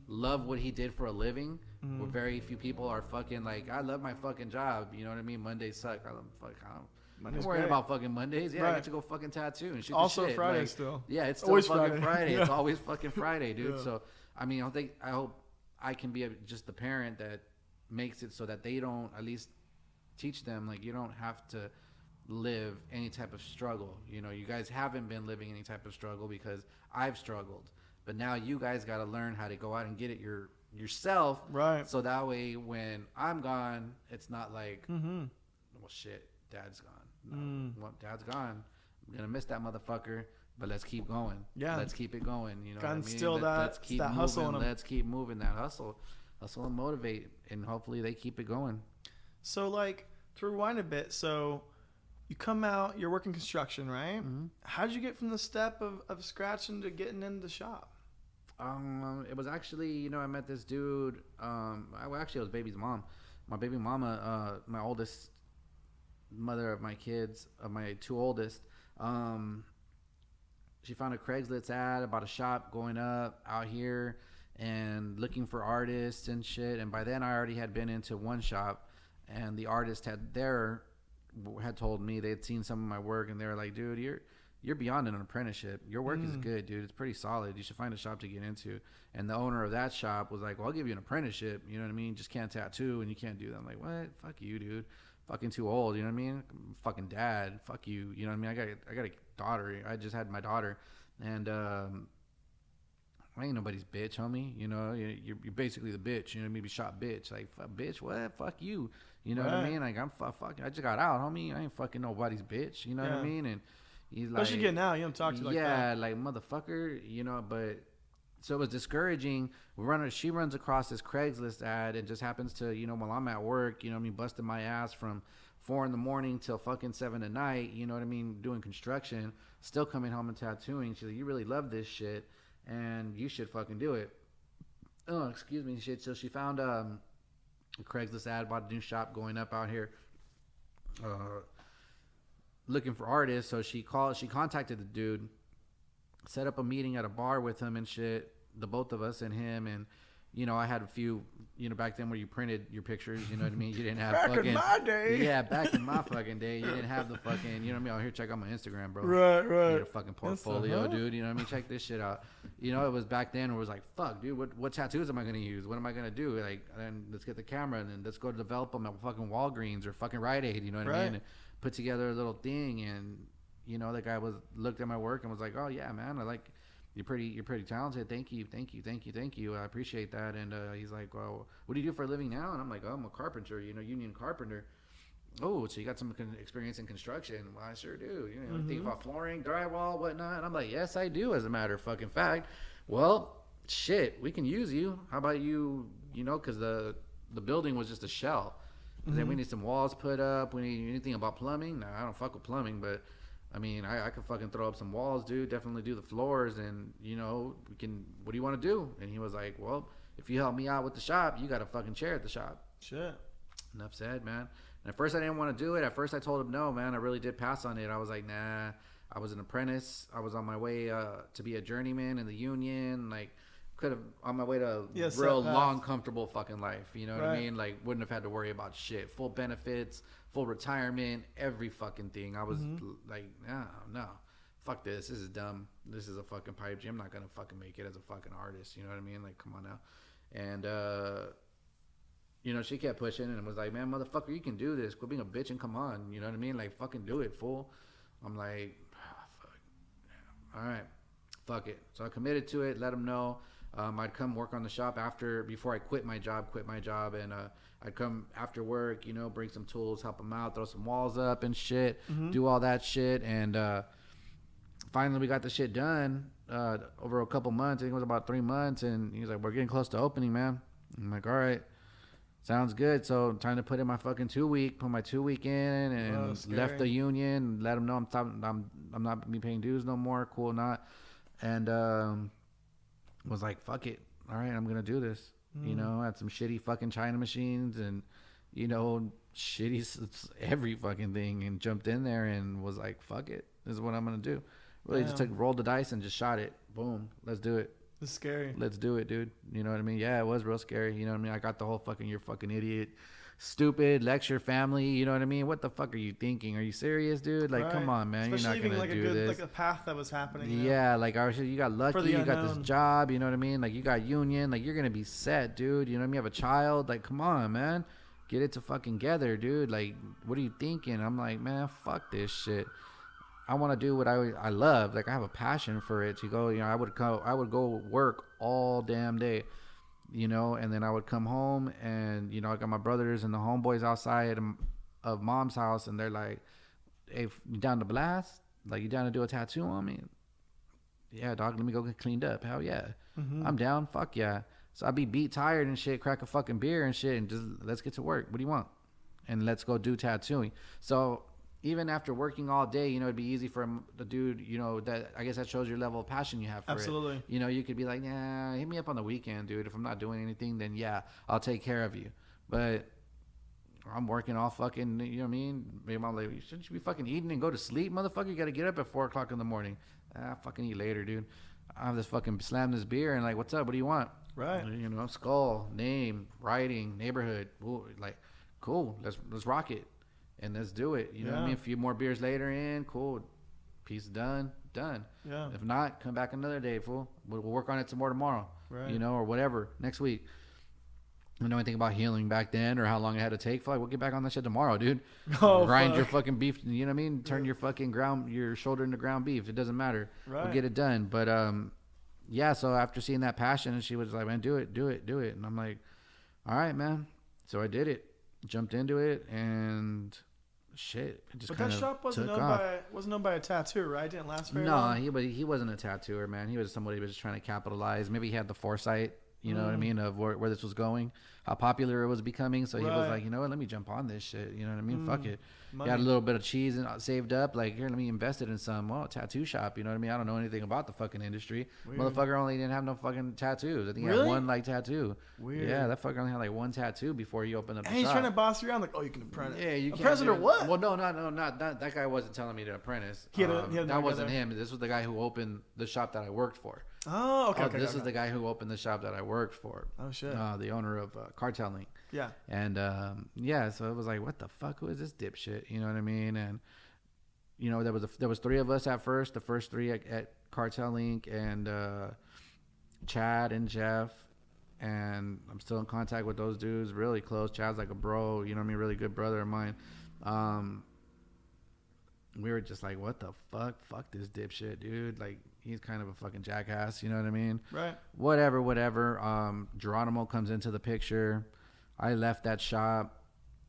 love what he did for a living. Mm-hmm. Where very few people are fucking like, I love my fucking job. You know what I mean? Mondays suck. I love fuck. I don't, Monday's I'm worried about fucking Mondays. Yeah, I Right. get to go fucking tattoo and shoot Also shit. Friday like, still. Yeah, it's still Always fucking Friday. Friday. It's Yeah. always fucking Friday, dude. Yeah. So I mean, I think I hope I can be a, just the parent that makes it so that they don't at least teach them like you don't have to live any type of struggle. You know, you guys haven't been living any type of struggle because I've struggled. But now you guys got to learn how to go out and get it your yourself. Right. So that way when I'm gone, it's not like, Mm-hmm. well shit, dad's gone. No, well, dad's gone. I'm going to miss that motherfucker. But let's keep going. Yeah. Let's keep it going. You know, what I mean? instill Let- that- Let's keep that moving. hustle in 'em. Let's keep moving that hustle, hustle and motivate, and hopefully they keep it going. So like to rewind a bit, so you come out, you're working construction, right? Mm-hmm. How did you get from the step of, of scratching to getting into the shop? Um, it was actually, you know, I met this dude. Um, I, well, actually, it was baby's mom. My baby mama, uh, my oldest mother of my kids, of my two oldest. Um, she found a Craigslist ad about a shop going up out here and looking for artists and shit. And by then, I already had been into one shop, and the artist had their had told me they had seen some of my work, and they were like, "Dude, you're you're beyond an apprenticeship. Your work Mm. is good, dude. It's pretty solid. You should find a shop to get into. And the owner of that shop was like, well, I'll give you an apprenticeship. You know what I mean? Just can't tattoo and you can't do that. I'm like, what? Fuck you, dude. Fucking too old. You know what I mean? I'm fucking dad. Fuck you. You know what I mean? I got I got a daughter. I just had my daughter, and um, I ain't nobody's bitch, homie. You know, you're, you're basically the bitch. You know, maybe shot bitch. Like, fuck, bitch, what? Fuck you. You know what I mean? Like, I'm fuck, fuck. I just got out, homie. I ain't fucking nobody's bitch. You know what I mean? And he's like, Especially getting out, you don't talk to like yeah, that. like motherfucker. You know, but so it was discouraging. We run. She runs across this Craigslist ad and just happens to, you know, while I'm at work, you know, I mean, busting my ass from four in the morning till fucking seven at night. You know what I mean? Doing construction, still coming home and tattooing. She's like, you really love this shit, and you should fucking do it. Oh, excuse me, shit. So she found um, a Craigslist ad, bought a new shop going up out here. Uh, looking for artists. So she called. She contacted the dude, set up a meeting at a bar with him and shit. The both of us and him and. You know, I had a few, you know, back then where you printed your pictures, you know what I mean? You didn't have Back in fucking. my day. Yeah, back in my fucking day. You didn't have the fucking, you know what I mean? Oh, here, check out my Instagram, bro. Right, You right. need a fucking portfolio, dude. You know what I mean? Check this shit out. You know, it was back then where it was like, fuck, dude, what, what tattoos am I going to use? What am I going to do? Like, and let's get the camera and then let's go develop them at fucking Walgreens or fucking Rite Aid, you know what I mean? And put together a little thing. And, you know, the guy was, looked at my work and was like, oh, yeah, man, I like, you're pretty, you're pretty talented. Thank you, thank you, thank you, thank you. I appreciate that. And uh, he's like, well, what do you do for a living now? And I'm like, oh, I'm a carpenter, you know, union carpenter. Oh, so you got some con- experience in construction? Well, I sure do. You know, think about flooring, drywall, whatnot. And I'm like, yes, I do. As a matter of fucking fact. Well, shit, we can use you. How about you? You know, because the the building was just a shell. And Then we need some walls put up. We need anything about plumbing. No, I don't fuck with plumbing, but I mean, I, I could fucking throw up some walls, dude. Definitely do the floors, and you know, we can. What do you want to do? And he was like, well, if you help me out with the shop, you got a fucking chair at the shop. Shit. Enough said, man. And at first, I didn't want to do it. At first, I told him no, man. I really did pass on it. I was like, nah. I was an apprentice. I was on my way uh, to be a journeyman in the union. Like, could have on my way to a Yeah, real long, comfortable fucking life. You know what I mean? Like, wouldn't have had to worry about shit. Full benefits, full retirement, every fucking thing. I was Mm-hmm. like, no, no. Fuck this. This is dumb. This is a fucking pipe dream. I'm not gonna fucking make it as a fucking artist. You know what I mean? Like, come on now. And uh you know, she kept pushing and was like, "Man, motherfucker, you can do this. Quit being a bitch and come on." You know what I mean? Like, fucking do it, fool. I'm like, "Ah, fuck. All right, fuck it. So I committed to it. Let him know. Um, I'd come work on the shop after, before I quit my job. Quit my job, and uh, I'd come after work. You know, bring some tools, help them out, throw some walls up and shit, do all that shit, and uh, finally we got the shit done uh, over a couple months. I think it was about three months, and he was like, "We're getting close to opening, man." I'm like, "All right." Sounds good. So time to put in my fucking two week, put my two week in, and Wow, left the union. Let them know I'm stop, I'm I'm not be paying dues no more. Cool, not. And um, was like, fuck it. All right, I'm gonna do this. You know, mm. I had some shitty fucking China machines and you know shitty every fucking thing, and jumped in there and was like, fuck it. This is what I'm gonna do. Really, just Damn. took rolled the dice and just shot it. Boom, let's do it It's scary. let's do it, dude. You know what I mean? Yeah, it was real scary. You know what I mean? I got the whole fucking you're fucking idiot, stupid lecture family. You know what I mean? What the fuck are you thinking? Are you serious, dude? Like, come on, man. Especially you're not gonna like do a good this. like a path that was happening. you know? yeah, like I was, you got lucky. You got this job. You know what I mean? Like you got union. Like you're gonna be set, dude. You know what I mean? You have a child. Like, come on, man. Get it to fucking together, dude. Like, what are you thinking? I'm like, man, fuck this shit. I want to do what I I love. Like I have a passion for it. To go, you know, I would go I would go work all damn day, you know, and then I would come home and you know I got my brothers and the homeboys outside of, mom's house and they're like, "Hey, you down to blast? Like you down to do a tattoo on me?" Yeah, dog. Let me go get cleaned up. Hell yeah, mm-hmm. I'm down. Fuck yeah. So I'd be beat, tired and shit. Crack a fucking beer and shit, and just let's get to work. What do you want? And let's go do tattooing. So even after working all day, you know, it'd be easy for the dude, you know, that I guess that shows your level of passion you have for Absolutely. it. You know, you could be like, yeah, hit me up on the weekend, dude. If I'm not doing anything, then yeah, I'll take care of you. But I'm working all fucking, you know what I mean? Maybe I'm like, shouldn't you be fucking eating and go to sleep, motherfucker? You got to get up at four o'clock in the morning. Ah, fucking eat later, dude. I have this fucking slam this beer and like, what's up? What do you want? Right. You know, skull, name, writing, neighborhood. Ooh, like, cool. Let's let's rock it, and let's do it. You know what I mean? A few more beers later in, cool. piece done, done. Yeah. If not, come back another day, fool. We'll, we'll work on it some more tomorrow. Right. You know, or whatever next week. I don't know anything about healing back then or how long it had to take. Fuck, we'll get back on that shit tomorrow, dude. Oh, Grind your fucking beef. You know what I mean? Turn your fucking ground, your shoulder into ground beef. It doesn't matter. Right. We'll get it done. But um, yeah. So after seeing that passion, she was like, "Man, do it, do it, do it." And I'm like, "All right, man." So I did it. Jumped into it, and shit, it just But that shop wasn't known off. by wasn't known by a tattoo, right? Didn't last very No, long. No, he but he wasn't a tattooer, man. He was somebody who was just trying to capitalize. Maybe he had the foresight, you know what I mean, of where, where this was going, how popular it was becoming. So he was like, you know what, let me jump on this shit. You know what I mean? Fuck it. Money. Got a little bit of cheese and uh, saved up. Like here, let me invest it in some well tattoo shop. You know what I mean? I don't know anything about the fucking industry. Motherfucker only didn't have no fucking tattoos. I think he had one like tattoo. Weird. Yeah, that fucker only had like one tattoo before he opened up. And he's shop. trying to boss you around, like, oh, you can apprentice. Yeah, you can't. apprentice or what? Well, no, no, no, not that. That guy wasn't telling me to apprentice. He had a- Um, he had that wasn't there. him. This was the guy who opened the shop that I worked for. Oh, okay, Oh, okay. this okay, is the guy who opened the shop that I worked for. Oh, shit. Uh, the owner of uh, Cartel Ink. Yeah. And um, yeah, so it was like, what the fuck? Who is this dipshit? You know what I mean? And you know, there was a, there was three of us at first. The first three at, at Cartel Ink and uh, Chad and Jeff. And I'm still in contact with those dudes, really close. Chad's like a bro, you know what I mean? Really good brother of mine. Um, we were just like, what the fuck? Fuck this dipshit, dude. Like, he's kind of a fucking jackass, you know what I mean? Right. whatever, whatever. Um, Geronimo comes into the picture. I left that shop.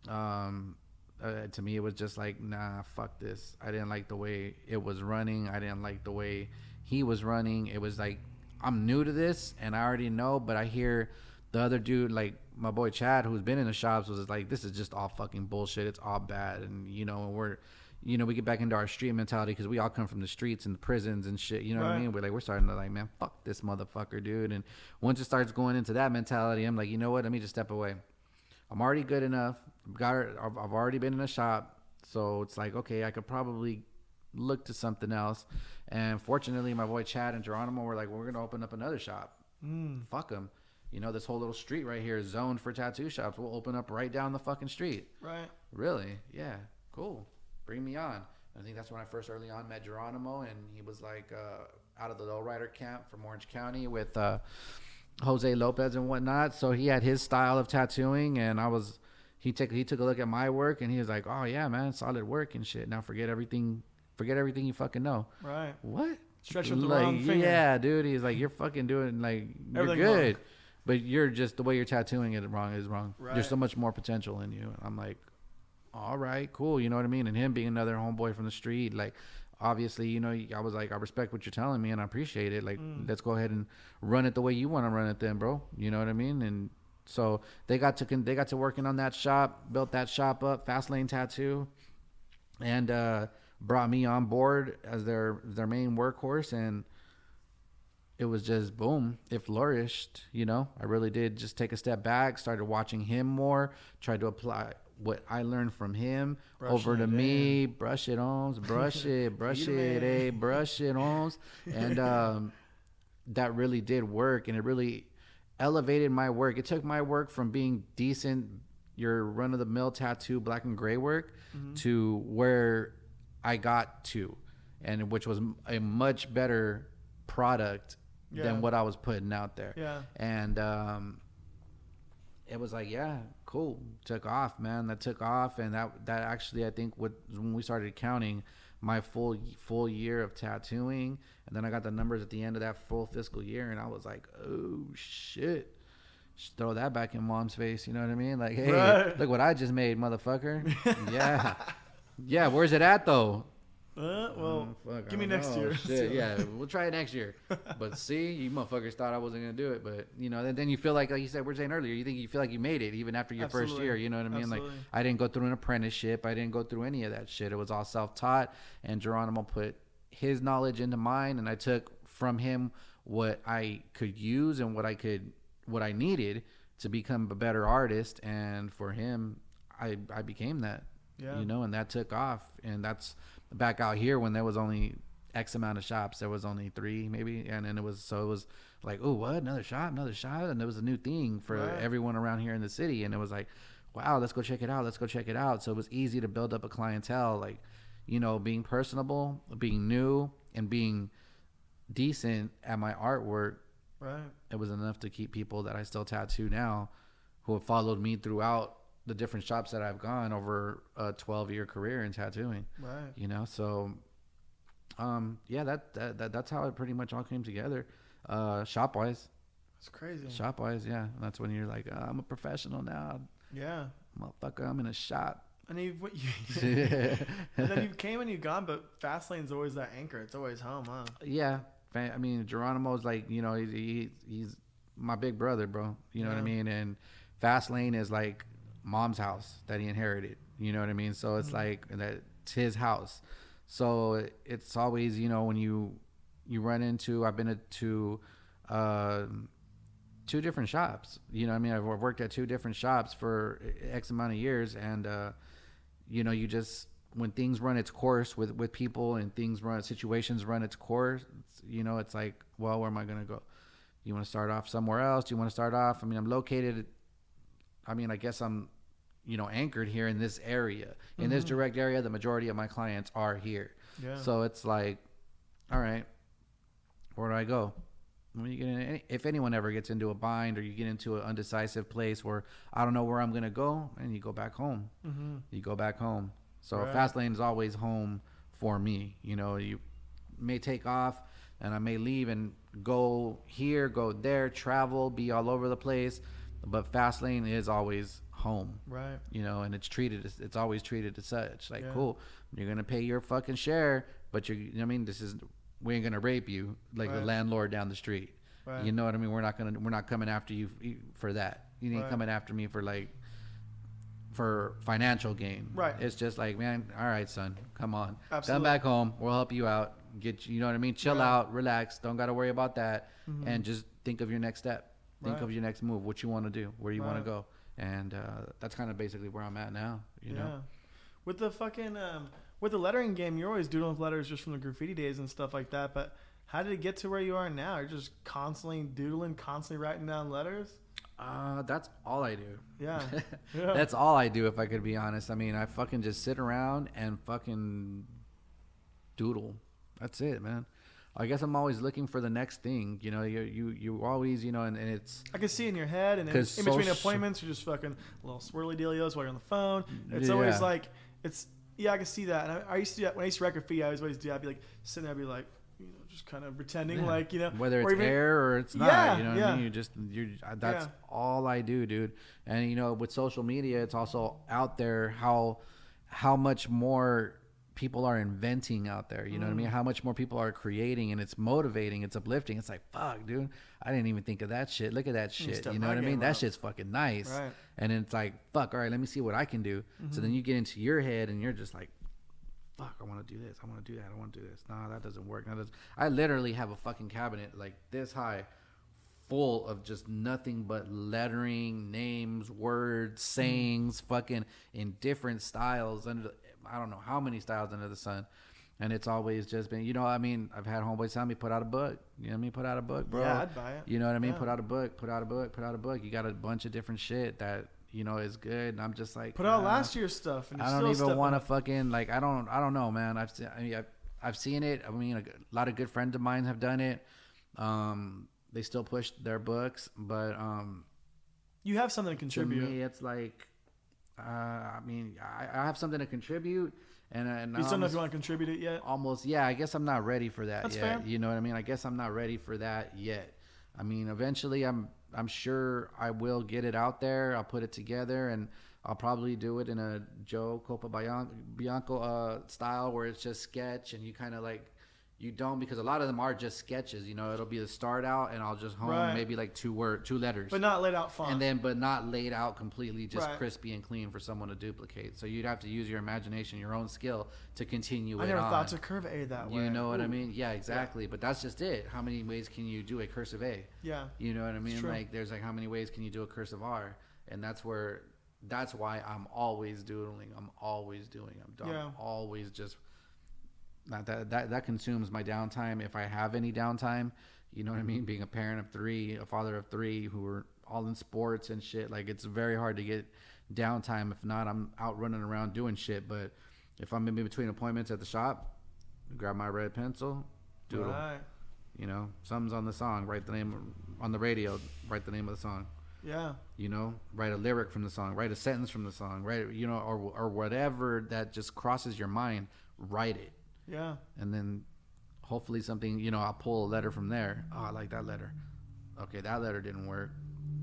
Um, uh, to me, it was just like, nah, fuck this. I didn't like the way it was running. I didn't like the way he was running. It was like, I'm new to this and I already know, but I hear the other dude, like my boy Chad, who's been in the shops, was like, this is just all fucking bullshit. It's all bad. And, you know, and we're, you know, we get back into our street mentality because we all come from the streets and the prisons and shit. You know what I mean? We're like, we're starting to like, man, fuck this motherfucker, dude. And once it starts going into that mentality, I'm like, you know what? Let me just step away. I'm already good enough. Got, I've I've already been in a shop, so it's like, okay, I could probably look to something else. And fortunately, my boy Chad and Geronimo were like, we're gonna open up another shop. Mm. Fuck them. You know, this whole little street right here is zoned for tattoo shops. We'll open up right down the fucking street. Right. Really? Yeah. Cool. Bring me on. I think that's when I first early on met Geronimo, and he was like uh, out of the lowrider camp from Orange County with uh, Jose Lopez and whatnot. So he had his style of tattooing, and I was he took he took a look at my work, and he was like, "Oh yeah, man, solid work and shit. Now forget everything, forget everything you fucking know." Right. What? Stretch with the like, wrong finger. Yeah, dude. He's like, you're fucking doing like you're Everything good, wrong. but you're just the way you're tattooing it wrong is wrong. Right. There's so much more potential in you. And I'm like, all right, cool. You know what I mean? And him being another homeboy from the street, like obviously, you know, I was like, I respect what you're telling me and I appreciate it. Like, Mm. let's go ahead and run it the way you want to run it, then, bro. You know what I mean? And so they got to con- they got to working on that shop, built that shop up, Fast Lane Tattoo, and uh, brought me on board as their their main workhorse and it was just boom it flourished you know i really did just take a step back started watching him more tried to apply what i learned from him Brushing over to me brush it on brush it brush it in. hey brush it on and um that really did work and it really elevated my work it took my work from being decent your run-of-the-mill tattoo black and gray work Mm-hmm. to where i got to and which was a much better product Yeah. than what i was putting out there Yeah. and um it was like yeah cool. Took off man. That took off. And that that actually i think what when we started counting my full full year of tattooing and then i got the numbers at the end of that full fiscal year and i was like oh shit. Just throw that back in mom's face you know what i mean? Like hey Right. look what i just made motherfucker. Yeah. Yeah where's it at though Uh, well, Mm, fuck, give me next know. year. Shit, yeah, we'll try it next year. But see, you motherfuckers thought I wasn't gonna do it, but you know, then, then you feel like, like you said, we're saying earlier, you think you feel like you made it even after your first year. You know what I mean? Like I didn't go through an apprenticeship. I didn't go through any of that shit. It was all self taught, and Geronimo put his knowledge into mine, and I took from him what I could use and what I could, what I needed to become a better artist. And for him, I I became that Yeah. you know, and that took off. And that's back out here when there was only X amount of shops. There was only three, maybe, and then it was so it was like, oh, what another shop, another shop, and it was a new thing for Right. everyone around here in the city. And it was like, wow, let's go check it out, let's go check it out. So it was easy to build up a clientele, like. you know, being personable, being new, and being decent at my artwork, Right. it was enough to keep people that I still tattoo now, who have followed me throughout the different shops that I've gone over a 12 year career in tattooing. Right. You know, so um, yeah, that, that, that that's how it pretty much all came together. Uh, shop wise, It's crazy. shop wise, yeah. That's when you're like, "Ah, I'm a professional now, Yeah. motherfucker. I'm in a shop. And you, what you yeah, and then you came and you gone, but Fastlane's always that anchor. It's always home, huh? fa- I mean, Geronimo's like, you know, he's, he, he's my big brother, bro. You know what I mean? And Fast Lane is like mom's house that he inherited. You know what I mean? So it's like that it's his house. So it's always, you know, when you you run into, I've been to uh, two different shops. You know, what I mean, I've worked at two different shops for X amount of years, and uh, you know, you just when things run its course with with people and things run situations run its course. It's, you know, it's like, well, where am I gonna go? You want to start off somewhere else? Do you want to start off? I mean, I'm located. I mean, I guess I'm, you know, anchored here in this area, in this direct area. The majority of my clients are here. Yeah. So it's like, all right, where do I go? When you get in, any, if anyone ever gets into a bind or you get into an undecisive place where I don't know where I'm gonna go, and you go back home. Mm-hmm. You go back home. So Right. fast lane is always home for me. You know, you may take off and I may leave and go here, go there, travel, be all over the place, but fast lane is always home Right. you know, and it's treated as it's always treated as such. Like, Yeah. cool, you're gonna pay your fucking share, but you're, you know what I mean, this is we ain't gonna rape you like the landlord down the street. Right. You know what I mean? We're not gonna we're not coming after you for that. You ain't Right. coming after me for like for financial gain. Right. It's just like, man, all right, son, come on, Absolutely. come back home. We'll help you out. Get you know what I mean? Chill Right. out, relax. Don't got to worry about that, Mhm. and just think of your next step. Think Right. of your next move. What you want to do. Where you want to go. And uh, that's kind of basically where I'm at now. You yeah. know. With the fucking um, with the lettering game, you're always doodling with letters just from the graffiti days and stuff like that. But how did it get to where you are now? You're just constantly doodling, constantly writing down letters. Uh, that's all I do. Yeah. Yeah. That's all I do, if I could be honest. I mean, I fucking just sit around and fucking doodle. That's it, man. I guess I'm always looking for the next thing. You know, you you you always, you know, and, and it's I can see in your head, and in, in between social- appointments, you're just fucking little swirly dealios while you're on the phone. It's always like it's yeah, I can see that. And I, I used to do that when I used to write graffiti. I always do. that. I'd be like sitting there, I'd be like, you know, just kind of pretending Yeah. like you know, whether or it's even- air or it's not. Yeah, you know what yeah. I mean? You just you uh, that's Yeah. all I do, dude. And you know, with social media, it's also out there how how much more people are inventing out there. You know what I mean? Mm. How much more people are creating, and it's motivating. It's uplifting. It's like fuck, dude. I didn't even think of that shit. Look at that shit. step You know what I mean? game That shit's fucking nice. Right. And then it's like fuck. All right, let me see what I can do. So Mm-hmm. then you get into your head, and you're just like fuck, I want to do this. I want to do that. I want to do this. No, that doesn't work. That doesn't. I literally have a fucking cabinet like this high, full of just nothing but lettering, names, words, sayings, fucking in different styles. Under the, I don't know how many styles under the sun. And it's always just been, you know, I mean, I've had homeboys tell me, put out a book. You know what I mean? Put out a book, bro. Yeah, I'd buy it. You know what I mean? Yeah. Put out a book, put out a book, put out a book. You got a bunch of different shit that, you know, is good. And I'm just like, Put out last year's stuff, and I don't even want to fucking like. I don't. I don't know, man. I've seen. I mean, I've, I've seen it. I mean, a lot of good friends of mine have done it. Um, they still push their books, but um, You have something to to contribute. me, it's like, uh, I mean, I, I have something to contribute, and and you still know if you want to contribute it yet. almost, yeah. I guess I'm not ready for that That's yet. fair. You know what I mean? I guess I'm not ready for that yet. I mean, eventually, I'm I'm sure I will get it out there. I'll put it together, and I'll probably do it in a Joe Capobianco uh, style, where it's just sketch, and you kind of like you don't because a lot of them are just sketches. You know, it'll be the start out, and I'll just hone Right. maybe like two word, two letters, But not laid out font. and then but not laid out completely, just Right. crispy and clean for someone to duplicate. So you'd have to use your imagination, your own skill to continue I never on. thought to curve A that way. You know what I mean? Yeah, exactly. But that's just it. How many ways can you do a cursive A? Yeah. You know what I mean? Like there's like how many ways can you do a cursive R? And that's where that's why I'm always doodling. I'm always doing. I'm, I'm Yeah. always just not that that that consumes my downtime if I have any downtime. You know what I mean? Mm-hmm. Being a parent of three, a father of three, who are all in sports and shit. Like it's very hard to get downtime. If not, I'm out running around doing shit. But if I'm in between appointments at the shop, grab my red pencil, doodle. Right. You know, something's on the song, write the name on the radio, write the name of the song. Yeah. You know, write a lyric from the song, write a sentence from the song, write you know, or or whatever that just crosses your mind, write it, Yeah. and then hopefully something. You know, I'll pull a letter from there. Oh, I like that letter. Okay, that letter didn't work.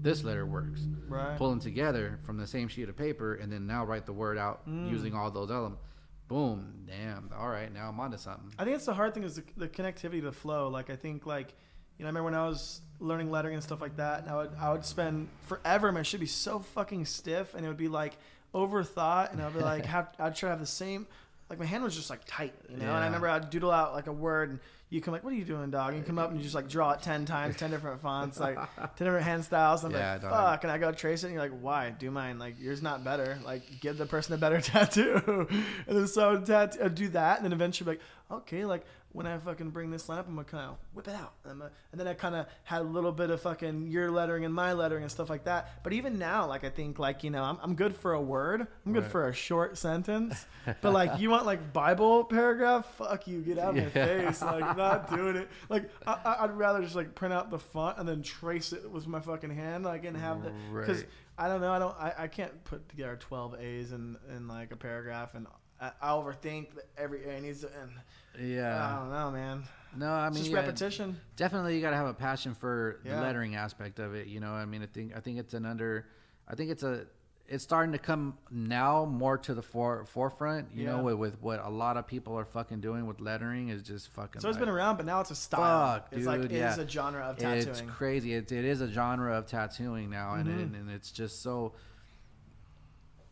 This letter works. Right. Pull them together from the same sheet of paper, and then now write the word out Mm. using all those elements. Boom, damn. All right, now I'm onto something. I think it's the hard thing is the, the connectivity to flow. Like I think like you know, I remember when I was learning lettering and stuff like that, and I would I would spend forever. My shit be so fucking stiff, and it would be like overthought, and I'd be like, have, I'd try to have the same. Like my hand was just like tight, you know. And I remember I'd doodle out like a word, and you come like, "What are you doing, dog?" And you come up and you just like draw it ten times, ten different fonts, like ten different hand styles. And I'm Yeah, like, dog. "Fuck!" And I go trace it, and you're like, "Why? Do mine? Like yours not better. Like give the person a better tattoo." and then so I would tat- I'd do that, and then eventually be like, "Okay, like when I fucking bring this line up, I'm gonna kind of whip it out." And, gonna- and then I kind of had a little bit of fucking your lettering and my lettering and stuff like that. But even now, like I think like you know I'm, I'm good for a word. I'm good Right. for a short sentence. but like you want like Bible paragraph? Fuck you, get out of my face. Like not doing it. Like I, I'd rather just like print out the font and then trace it with my fucking hand. Like and have the because Right. I don't know. I don't. I, I can't put together 12 A's in in like a paragraph and. I, I overthink that every A needs to, and I Yeah. don't know, man. No, I It's mean just yeah, repetition. definitely you got to have a passion for Yeah. the lettering aspect of it you know i mean i think i think it's an under i think it's a it's starting to come now more to the fore, forefront you Yeah. know with, with what a lot of people are fucking doing with lettering is just fucking So it's like, been around, but now it's a style. Fuck, it's like dude, it is a genre of tattooing. it's crazy it, it is a genre of tattooing now and, Mhm. and, and it's just so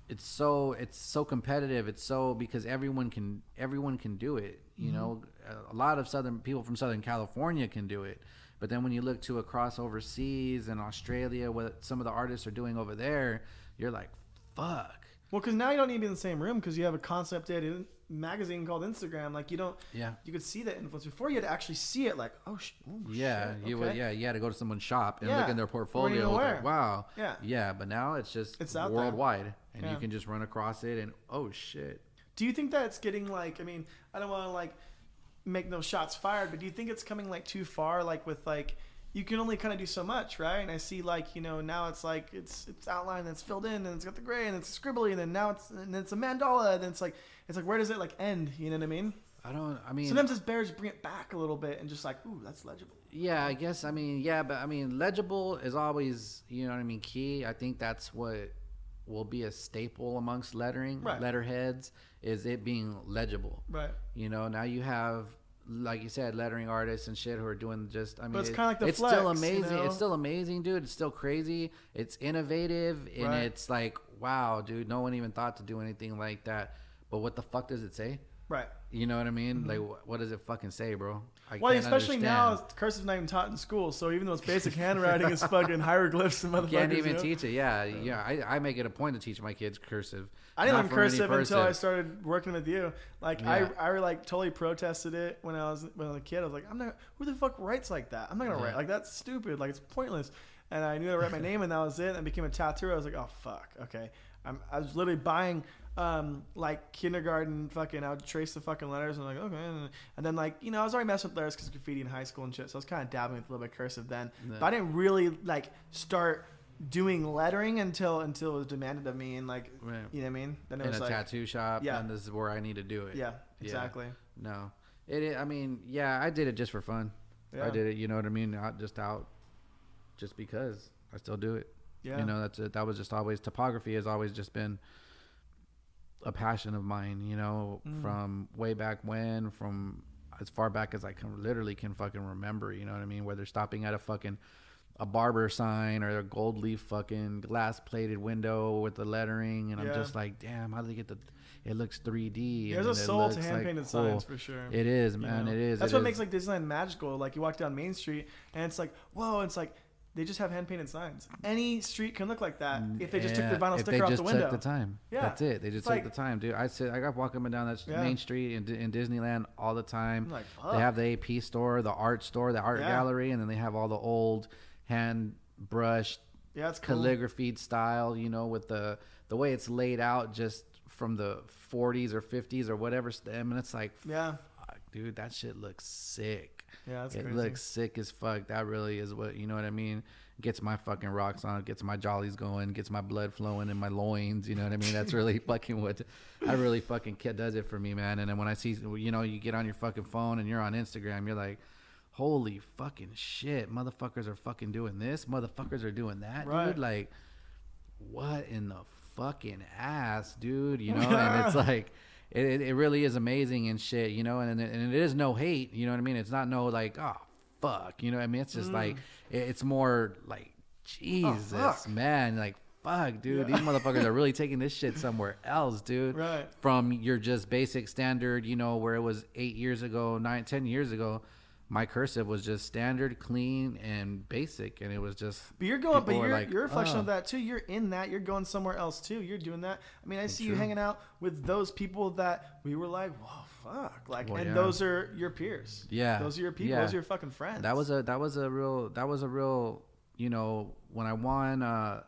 it's so it's so competitive. It's so because everyone can everyone can do it you Mm-hmm. know? A lot of southern people from southern california can do it. But then when you look to across overseas and australia what some of the artists are doing over there you're like fuck. Well, because now you don't need to be in the same room because you have a concept dated magazine called Instagram. Like you don't, yeah you could see that influence before. You had to actually see it. Like, oh, sh- oh yeah, shit, you would. okay. Yeah, you had to go to someone's shop and Yeah, look in their you weren't even portfolio. Like, wow. Yeah. Yeah, but now it's just It's out there. worldwide, and Yeah. you can just run across it, and oh shit. Do you think that it's getting like? I mean, I don't want to like make no shots fired, but do you think it's coming like too far? Like with like. You can only kind of do so much, right? And I see, like you know, now it's like it's it's outlined, and it's filled in, and it's got the gray, and it's scribbly, and then now it's and it's a mandala, and then it's like it's like where does it like end? You know what I mean? I don't. I mean, Sometimes it's better to bring it back a little bit and just like, ooh, that's legible. yeah, I guess. I mean, yeah, but I mean, legible is always, you know what I mean, key. I think that's what will be a staple amongst lettering, Right. letterheads, is it being legible. Right. You know, now you have, like you said, lettering artists and shit who are doing just. I mean, it's it- kinda like the it's still flex, you amazing. know? It's still amazing, dude. It's still crazy. It's innovative, and Right. it's like, wow, dude. No one even thought to do anything like that. But what the fuck does it say? Right. You know what I mean? Mm-hmm. Like, wh- what does it fucking say, bro? I Well, especially now, cursive's not even taught in school. So even though it's basic handwriting, it's fucking hieroglyphs and motherfuckers. Can't you even know? teach it. Yeah, yeah. I, I make it a point to teach my kids cursive. I didn't learn cursive until I started working with you. Like Yeah. I, I like totally protested it when I was when I was a kid. I was like, I'm not. Who the fuck writes like that? I'm not gonna Yeah. write like that's stupid. Like it's pointless. And I knew how to write my name, and that was it. And I became a tattooer. I was like, oh fuck, okay. I'm, I was literally buying um, like kindergarten fucking. I would trace the fucking letters, and I'm like, okay. And, then like you know, I was already messing with letters because graffiti in high school and shit. So I was kind of dabbling with a little bit of cursive then. Yeah. But I didn't really like start doing lettering until until it was demanded of me and like Right. you know what I mean. Then it in was a like tattoo shop. Yeah. and this is where I need to do it. yeah, Yeah. exactly. No, it. i- I mean, yeah, I did it just for fun. Yeah. I did it. You know what I mean? Not just out, just because. I still do it. Yeah. You know, that's it. That was just always topography has always just been a passion of mine. You know, Mm. from way back when, from as far back as I can literally can fucking remember. You know what I mean? Whether stopping at a fucking a barber sign or a gold leaf fucking glass plated window with the lettering, and I'm just like, damn, how do they get the? It looks 3D. There's a soul to hand like, painted cool. signs for sure. It is, you man. know? It is. That's it what is. makes like Disneyland magical. Like you walk down Main Street and it's like, whoa, it's like they just have hand painted signs. Any street can look like that if they just took the Yeah, vinyl sticker just the window. Took the time. Yeah. that's it. They just It's took like- the time, dude. I sit, I got walking up and down that Yeah. main street in, in Disneyland all the time. I'm like, They have the AP store, the art store, the art Yeah. gallery, and then they have all the old hand brushed yeah, it's cool. calligraphy style. You know, with the the way it's laid out, just from the 40s or 50s or whatever stem, and it's like, Yeah. fuck, dude, that shit looks sick. Yeah, that's it crazy. looks sick as fuck. That really is what you know what I mean. Gets my fucking rocks on, gets my jollies going, gets my blood flowing in my loins. You know what I mean? That's really fucking what I really fucking kid does it for me, man. And then when I see, you know, you get on your fucking phone and you're on Instagram, you're like, holy fucking shit, motherfuckers are fucking doing this, motherfuckers are doing that, Right. dude. Like, what in the fucking ass, dude? You know, and it's like. It, it, it really is amazing and shit, you know, and, and it is no hate, you know what I mean? It's not no like, oh, fuck, you know what I mean? It's just like, it, it's more like, Jesus, Mm. Oh, man, like, fuck, dude, these motherfuckers are really taking this shit somewhere else, dude. Right. From your just basic standard, you know, where it was eight years ago, nine, ten years ago, my cursive was just standard, clean, and basic, and it was just. But you're going, but you're like, you're a reflection "Oh." of that too. You're in that. You're going somewhere else too. You're doing that. I mean, I see you hanging out with those people that we were like, whoa, fuck, like, Well, and yeah. those are your peers. Yeah. those are your people. Yeah. Those are your fucking friends. That was a that was a real that was a real you know when I won uh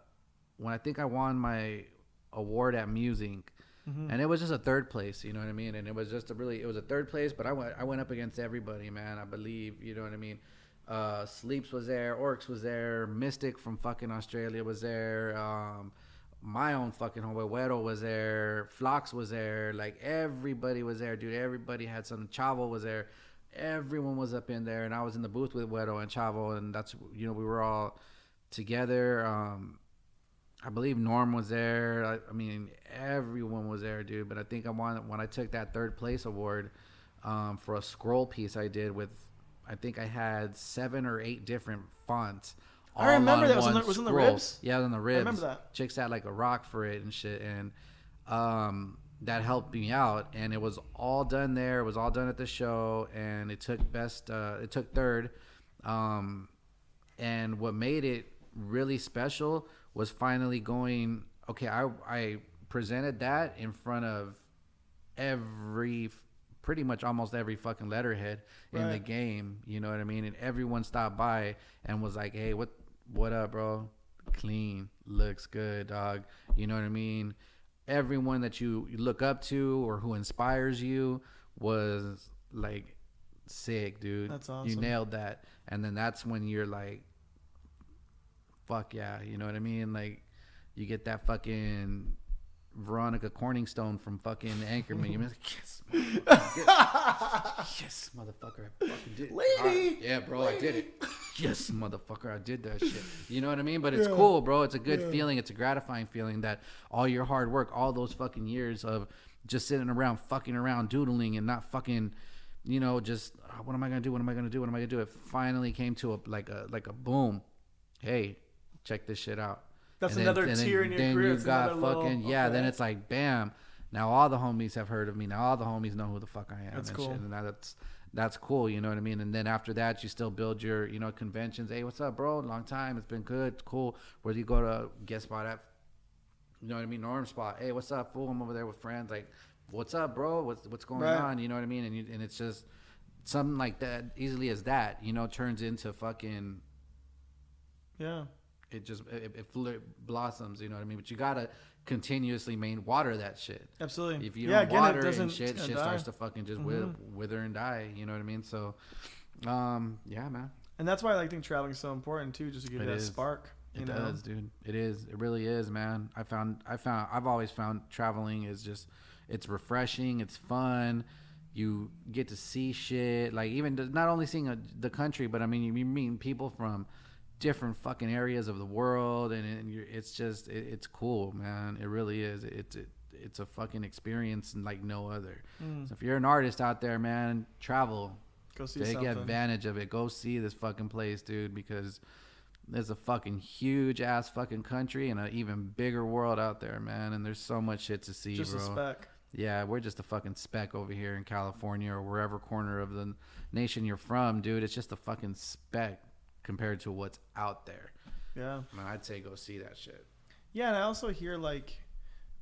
when I think I won my award at Musink Mm-hmm. and it was just a third place you know what I mean and it was just a really it was a third place but I went I went up against everybody man I believe you know what I mean uh Sleeps was there Orcs was there Mystic from fucking Australia was there um my own fucking homeboy Weddle was there, Flox was there, like everybody was there, dude. Everybody had some. Chavo was there, everyone was up in there, and I was in the booth with Weddle and Chavo, and that's you know we were all together. Um, I believe Norm was there. I, I mean, everyone was there, dude. But I think I won when I took that third place award um, for a scroll piece I did with. I think I had seven or eight different fonts. I remember that was on the- was on the ribs? Yeah, it was on the ribs. I remember that. Chicks had like a rock for it and shit, and um, that helped me out. And it was all done there. It was all done at the show, and it took best. Uh, it took third. Um, and what made it really special was finally going. Okay, I I presented that in front of every, pretty much almost every fucking letterhead in the game. You know what I mean? And everyone stopped by and was like, "Hey, what what up, bro? Clean, looks good, dog." You know what I mean? Everyone that you you look up to or who inspires you was like sick, dude. That's awesome. You nailed that. And then that's when you're like, fuck yeah, you know what I mean? Like, you get that fucking Veronica Corningstone from fucking Anchorman. You're like, yes, motherfucker. yes, motherfucker, I fucking did it. Lady! Ah, yeah, bro, I did it. Yes, motherfucker, I did that shit. You know what I mean? But it's cool, bro. It's a good feeling. It's a gratifying feeling that all your hard work, all those fucking years of just sitting around, fucking around, doodling, and not fucking, you know, just "Ah, what am I gonna do? What am I gonna do? What am I gonna do? It finally came to a like a like a boom. Hey, check this shit out. That's And another tier in your then career. you It's got another little- fucking yeah. Then it's like bam. Now all the homies have heard of me. Now all the homies know who the fuck I am. That's and cool. Shit. And that's that's cool. You know what I mean? And then after that, you still build your you know conventions. Hey, what's up, bro? Long time. It's been good. It's cool. Where do you go to guest spot at? You know what I mean? Norm spot. Hey, what's up, fool? I'm over there with friends. Like, what's up, bro? What's what's going Right. on? You know what I mean? And you, and it's just something like that, easily as that. You know, turns into fucking yeah. It just it, it blossoms you know what i mean? But you gotta continuously main water that shit. Absolutely. if you yeah, don't again, water it it and shit shit gonna starts to fucking just wither, wither and die you know what i mean? So um yeah man. And that's why I like think traveling is so important too, just to give It that is. spark. it you know? does dude. It is. It really is man. I found i found i've always found traveling is just it's refreshing it's fun. You get to see shit. Like even not only seeing a, the country but i mean you meeting people from different fucking areas of the world and, and you're, it's just it, it's cool man. It really is. It's it, it's a fucking experience like no other. Mm. So if you're an artist out there man travel. Go see take something. advantage of it. Go see this fucking place dude because there's a fucking huge ass fucking country and an even bigger world out there man and there's so much shit to see Just bro. a speck. yeah, we're just a fucking speck over here in California or wherever corner of the nation you're from, dude. It's just a fucking speck compared to what's out there. Yeah. I mean, I'd say go see that shit. Yeah, and I also hear like,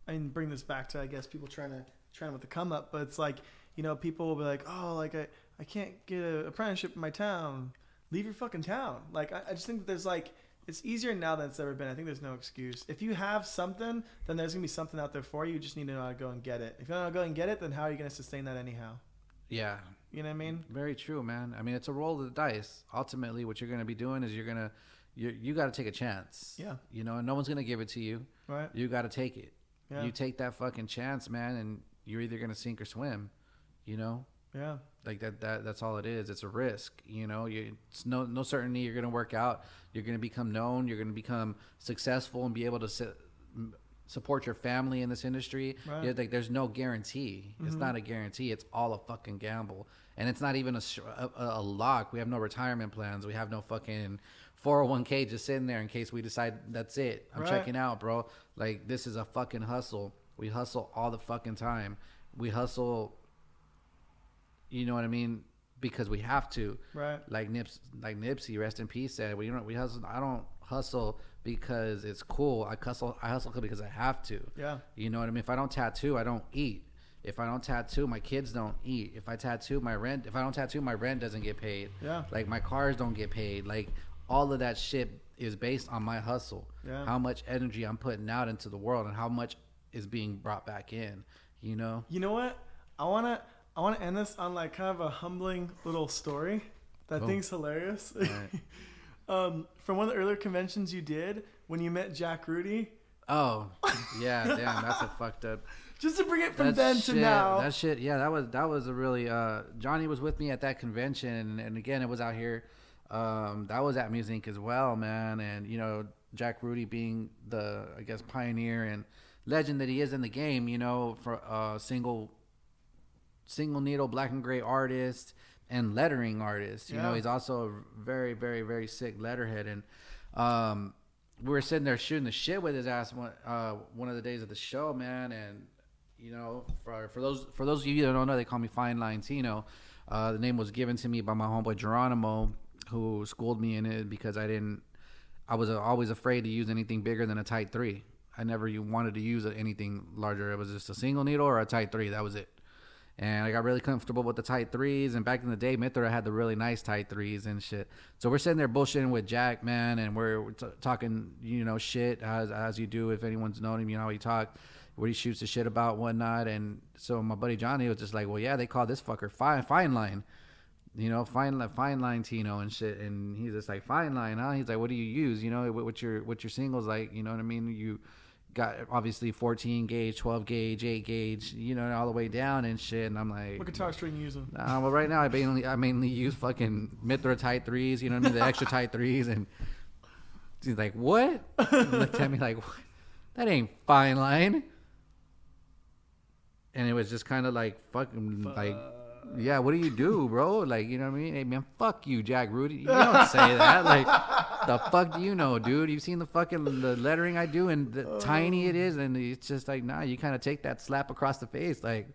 I mean, bring this back to I guess people trying to trying with the come up, but it's like you know people will be like, oh, like I I can't get an apprenticeship in my town. Leave your fucking town. Like I, I just think that there's like it's easier now than it's ever been. I think there's no excuse. If you have something, then there's gonna be something out there for you. You just need to know how to go and get it. If you don't know how to go and get it, then how are you gonna sustain that anyhow? Yeah, You know what I mean? very true, man. I mean, it's a roll of the dice. Ultimately, what you're gonna be doing is you're gonna you you got to take a chance. Yeah. You know, and no one's gonna give it to you. Right? You got to take it. Yeah. You take that fucking chance, man, and you're either gonna sink or swim. You know, Yeah. like that that that's all it is it's a risk you know you it's no no certainty you're gonna work out you're gonna become known you're gonna become successful and be able to m- support your family in this industry Right. yeah, like there's no guarantee it's Mm-hmm. not a guarantee it's all a fucking gamble and it's not even a, a, a a lock we have no retirement plans we have no fucking 401k just sitting there in case we decide that's it i'm Right. checking out bro like this is a fucking hustle we hustle all the fucking time we hustle you know what I mean? Because we have to. Right. Like Nips, like Nipsey, rest in peace, said, "We don't, we hustle. I don't hustle because it's cool. I hustle. I hustle because I have to. Yeah. You know what I mean? If I don't tattoo, I don't eat. If I don't tattoo, my kids don't eat. If I tattoo, my rent. If I don't tattoo, my rent doesn't get paid. Yeah. Like my cars don't get paid. Like all of that shit is based on my hustle. Yeah. How much energy I'm putting out into the world and how much is being brought back in. You know. You know what? I wanna I wanna end this on like kind of a humbling little story that I Oh. think's hilarious. Um, from one of the earlier conventions you did when you met Jack Rudy. Oh, yeah, damn, that's a fucked up. Just to bring it from That then shit, to now. That shit, yeah, that was that was a really. Uh, Johnny was with me at that convention, and again, it was out here. Um, that was at Musink as well, man, and you know Jack Rudy being the I guess pioneer and legend that he is in the game. You know, for uh, single single needle black and gray artist and lettering artist. You know, he's also a very, very, very sick letterhead. And um, we were sitting there shooting the shit with his ass one, uh, one of the days of the show, man. And you know, for for those for those of you that don't know, they call me Fine Line Tino. Uh, the name was given to me by my homeboy Geronimo, who schooled me in it because I didn't. I was always afraid to use anything bigger than a tight three. I never wanted to use anything larger. It was just a single needle or a tight three. That was it. And I got really comfortable with the tight threes. And back in the day, Mithra had the really nice tight threes and shit. So we're sitting there bullshitting with Jack, man, and we're, t- talking, you know, shit as as you do if anyone's known him, you know how he talk, what he shoots the shit about, whatnot. And so my buddy Johnny was just like, well, yeah, they call this fucker fine fine line you know, fine fine line Tino and shit. And he's just like, fine line, huh? He's like, what do you use? You know, what, what's your what's your singles like? You know what I mean? You got obviously 14 gauge, 12 gauge, 8 gauge, you know, all the way down and shit. And I'm like, what guitar string you using? uh, well, right now I mainly I mainly use fucking Mithra tight threes. You know what I mean? The extra tight threes. And he's like, what? He looked at me like, what? that ain't fine line. And it was just kind of like fucking like, yeah, what do you do, bro? Like, you know what I mean? Hey man, fuck you, Jack Rudy. You don't say that. Like, the fuck do you know, dude? You've seen the fucking the lettering I do and the oh. tiny it is, and it's just like, nah. You kind of take that slap across the face, like,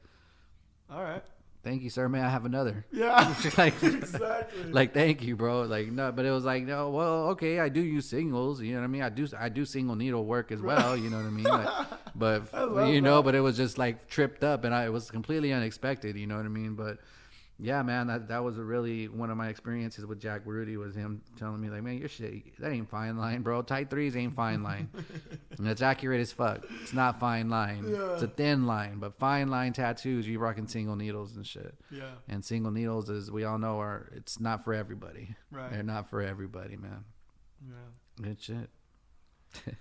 All right. thank you, sir. May I have another? Yeah. like, exactly. like thank you bro like no but it was like no well okay i do use singles you know what i mean i do i do single needle work as well you know what i mean like, but you know that. but it was just like tripped up and i it was completely unexpected you know what i mean but yeah man that, that was a really one of my experiences with jack rudy was him telling me like man your shit that ain't fine line bro tight threes ain't fine line and it's accurate as fuck it's not fine line it's a thin line but fine line tattoos you rocking single needles and shit yeah. and single needles, as we all know, are it's not for everybody. Right. They're not for everybody, man. Yeah. Good shit.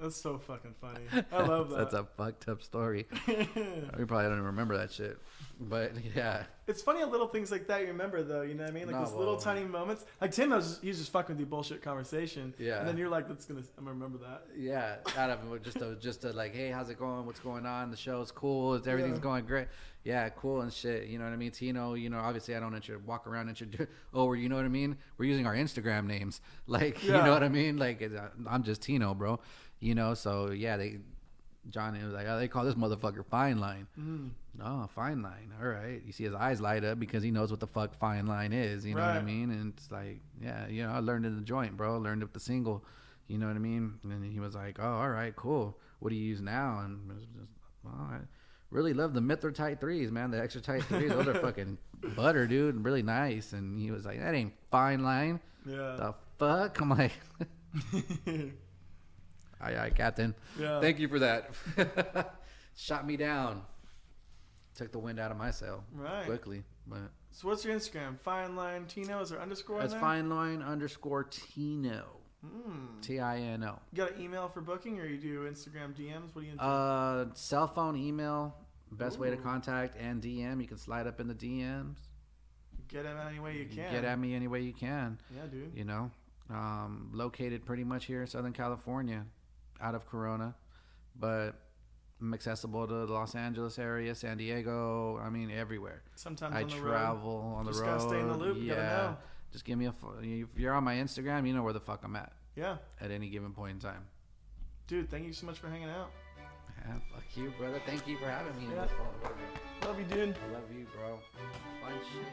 That's so fucking funny. I love that. That's a fucked up story. we probably don't even remember that shit. But yeah, It's funny how little things like that you remember, though. You know what I mean? Like No, those little well- tiny moments. Like Tim, was just, he's just fucking with you bullshit conversation. Yeah. And then you're like, "That's gonna, I'm gonna remember that." yeah. Out of just a, just a like, hey, how's it going? What's going on? The show's cool. Everything's Yeah. going great? Yeah, cool and shit. You know what I mean? Tino, you know, obviously I don't intro- walk around introduce. Oh, we're- you know what I mean? We're using our Instagram names. Like, you know what I mean? Like, uh, I'm just Tino, bro. You know, so yeah, they. Johnny was like, oh, they call this motherfucker Fine Line. Mm. Oh, Fine Line. All right. You see his eyes light up because he knows what the fuck Fine Line is. You know what I mean? And it's like, yeah, you know, I learned in the joint, bro. Learned with the single. You know what I mean? And he was like, oh, all right, cool. What do you use now? And it was just, well, I really love the Mithra tight threes, man. The extra tight threes. Those are fucking butter, dude. and Really nice. And he was like, that ain't Fine Line. Yeah. The fuck? I'm like, Aye, aye, Captain. Yeah. Thank you for that. Shot me down. Took the wind out of my sail Right. quickly, but So what's your Instagram? Fine line Tino. Is there underscore? that's fine line underscore Tino. Hmm. T I N O. You got an email for booking, or you do Instagram DMs? What do you? Into? Uh, cell phone, email, best way to contact, and DM. You can slide up in the DMs. Get them any way you can. Get at me any way you can. Yeah, dude. You know, um, located pretty much here in Southern California, out of Corona, but I'm accessible to the Los Angeles area, San Diego. I mean, everywhere. Sometimes I on the travel on the Just road. gotta stay in the loop, Yeah. gotta know. Just give me a. If you're on my Instagram, you know where the fuck I'm at. Yeah, at any given point in time. dude. Thank you so much for hanging out. Yeah, fuck you, brother. Thank you for having me. Yeah. Love you, dude. I love you, bro. Fun shit.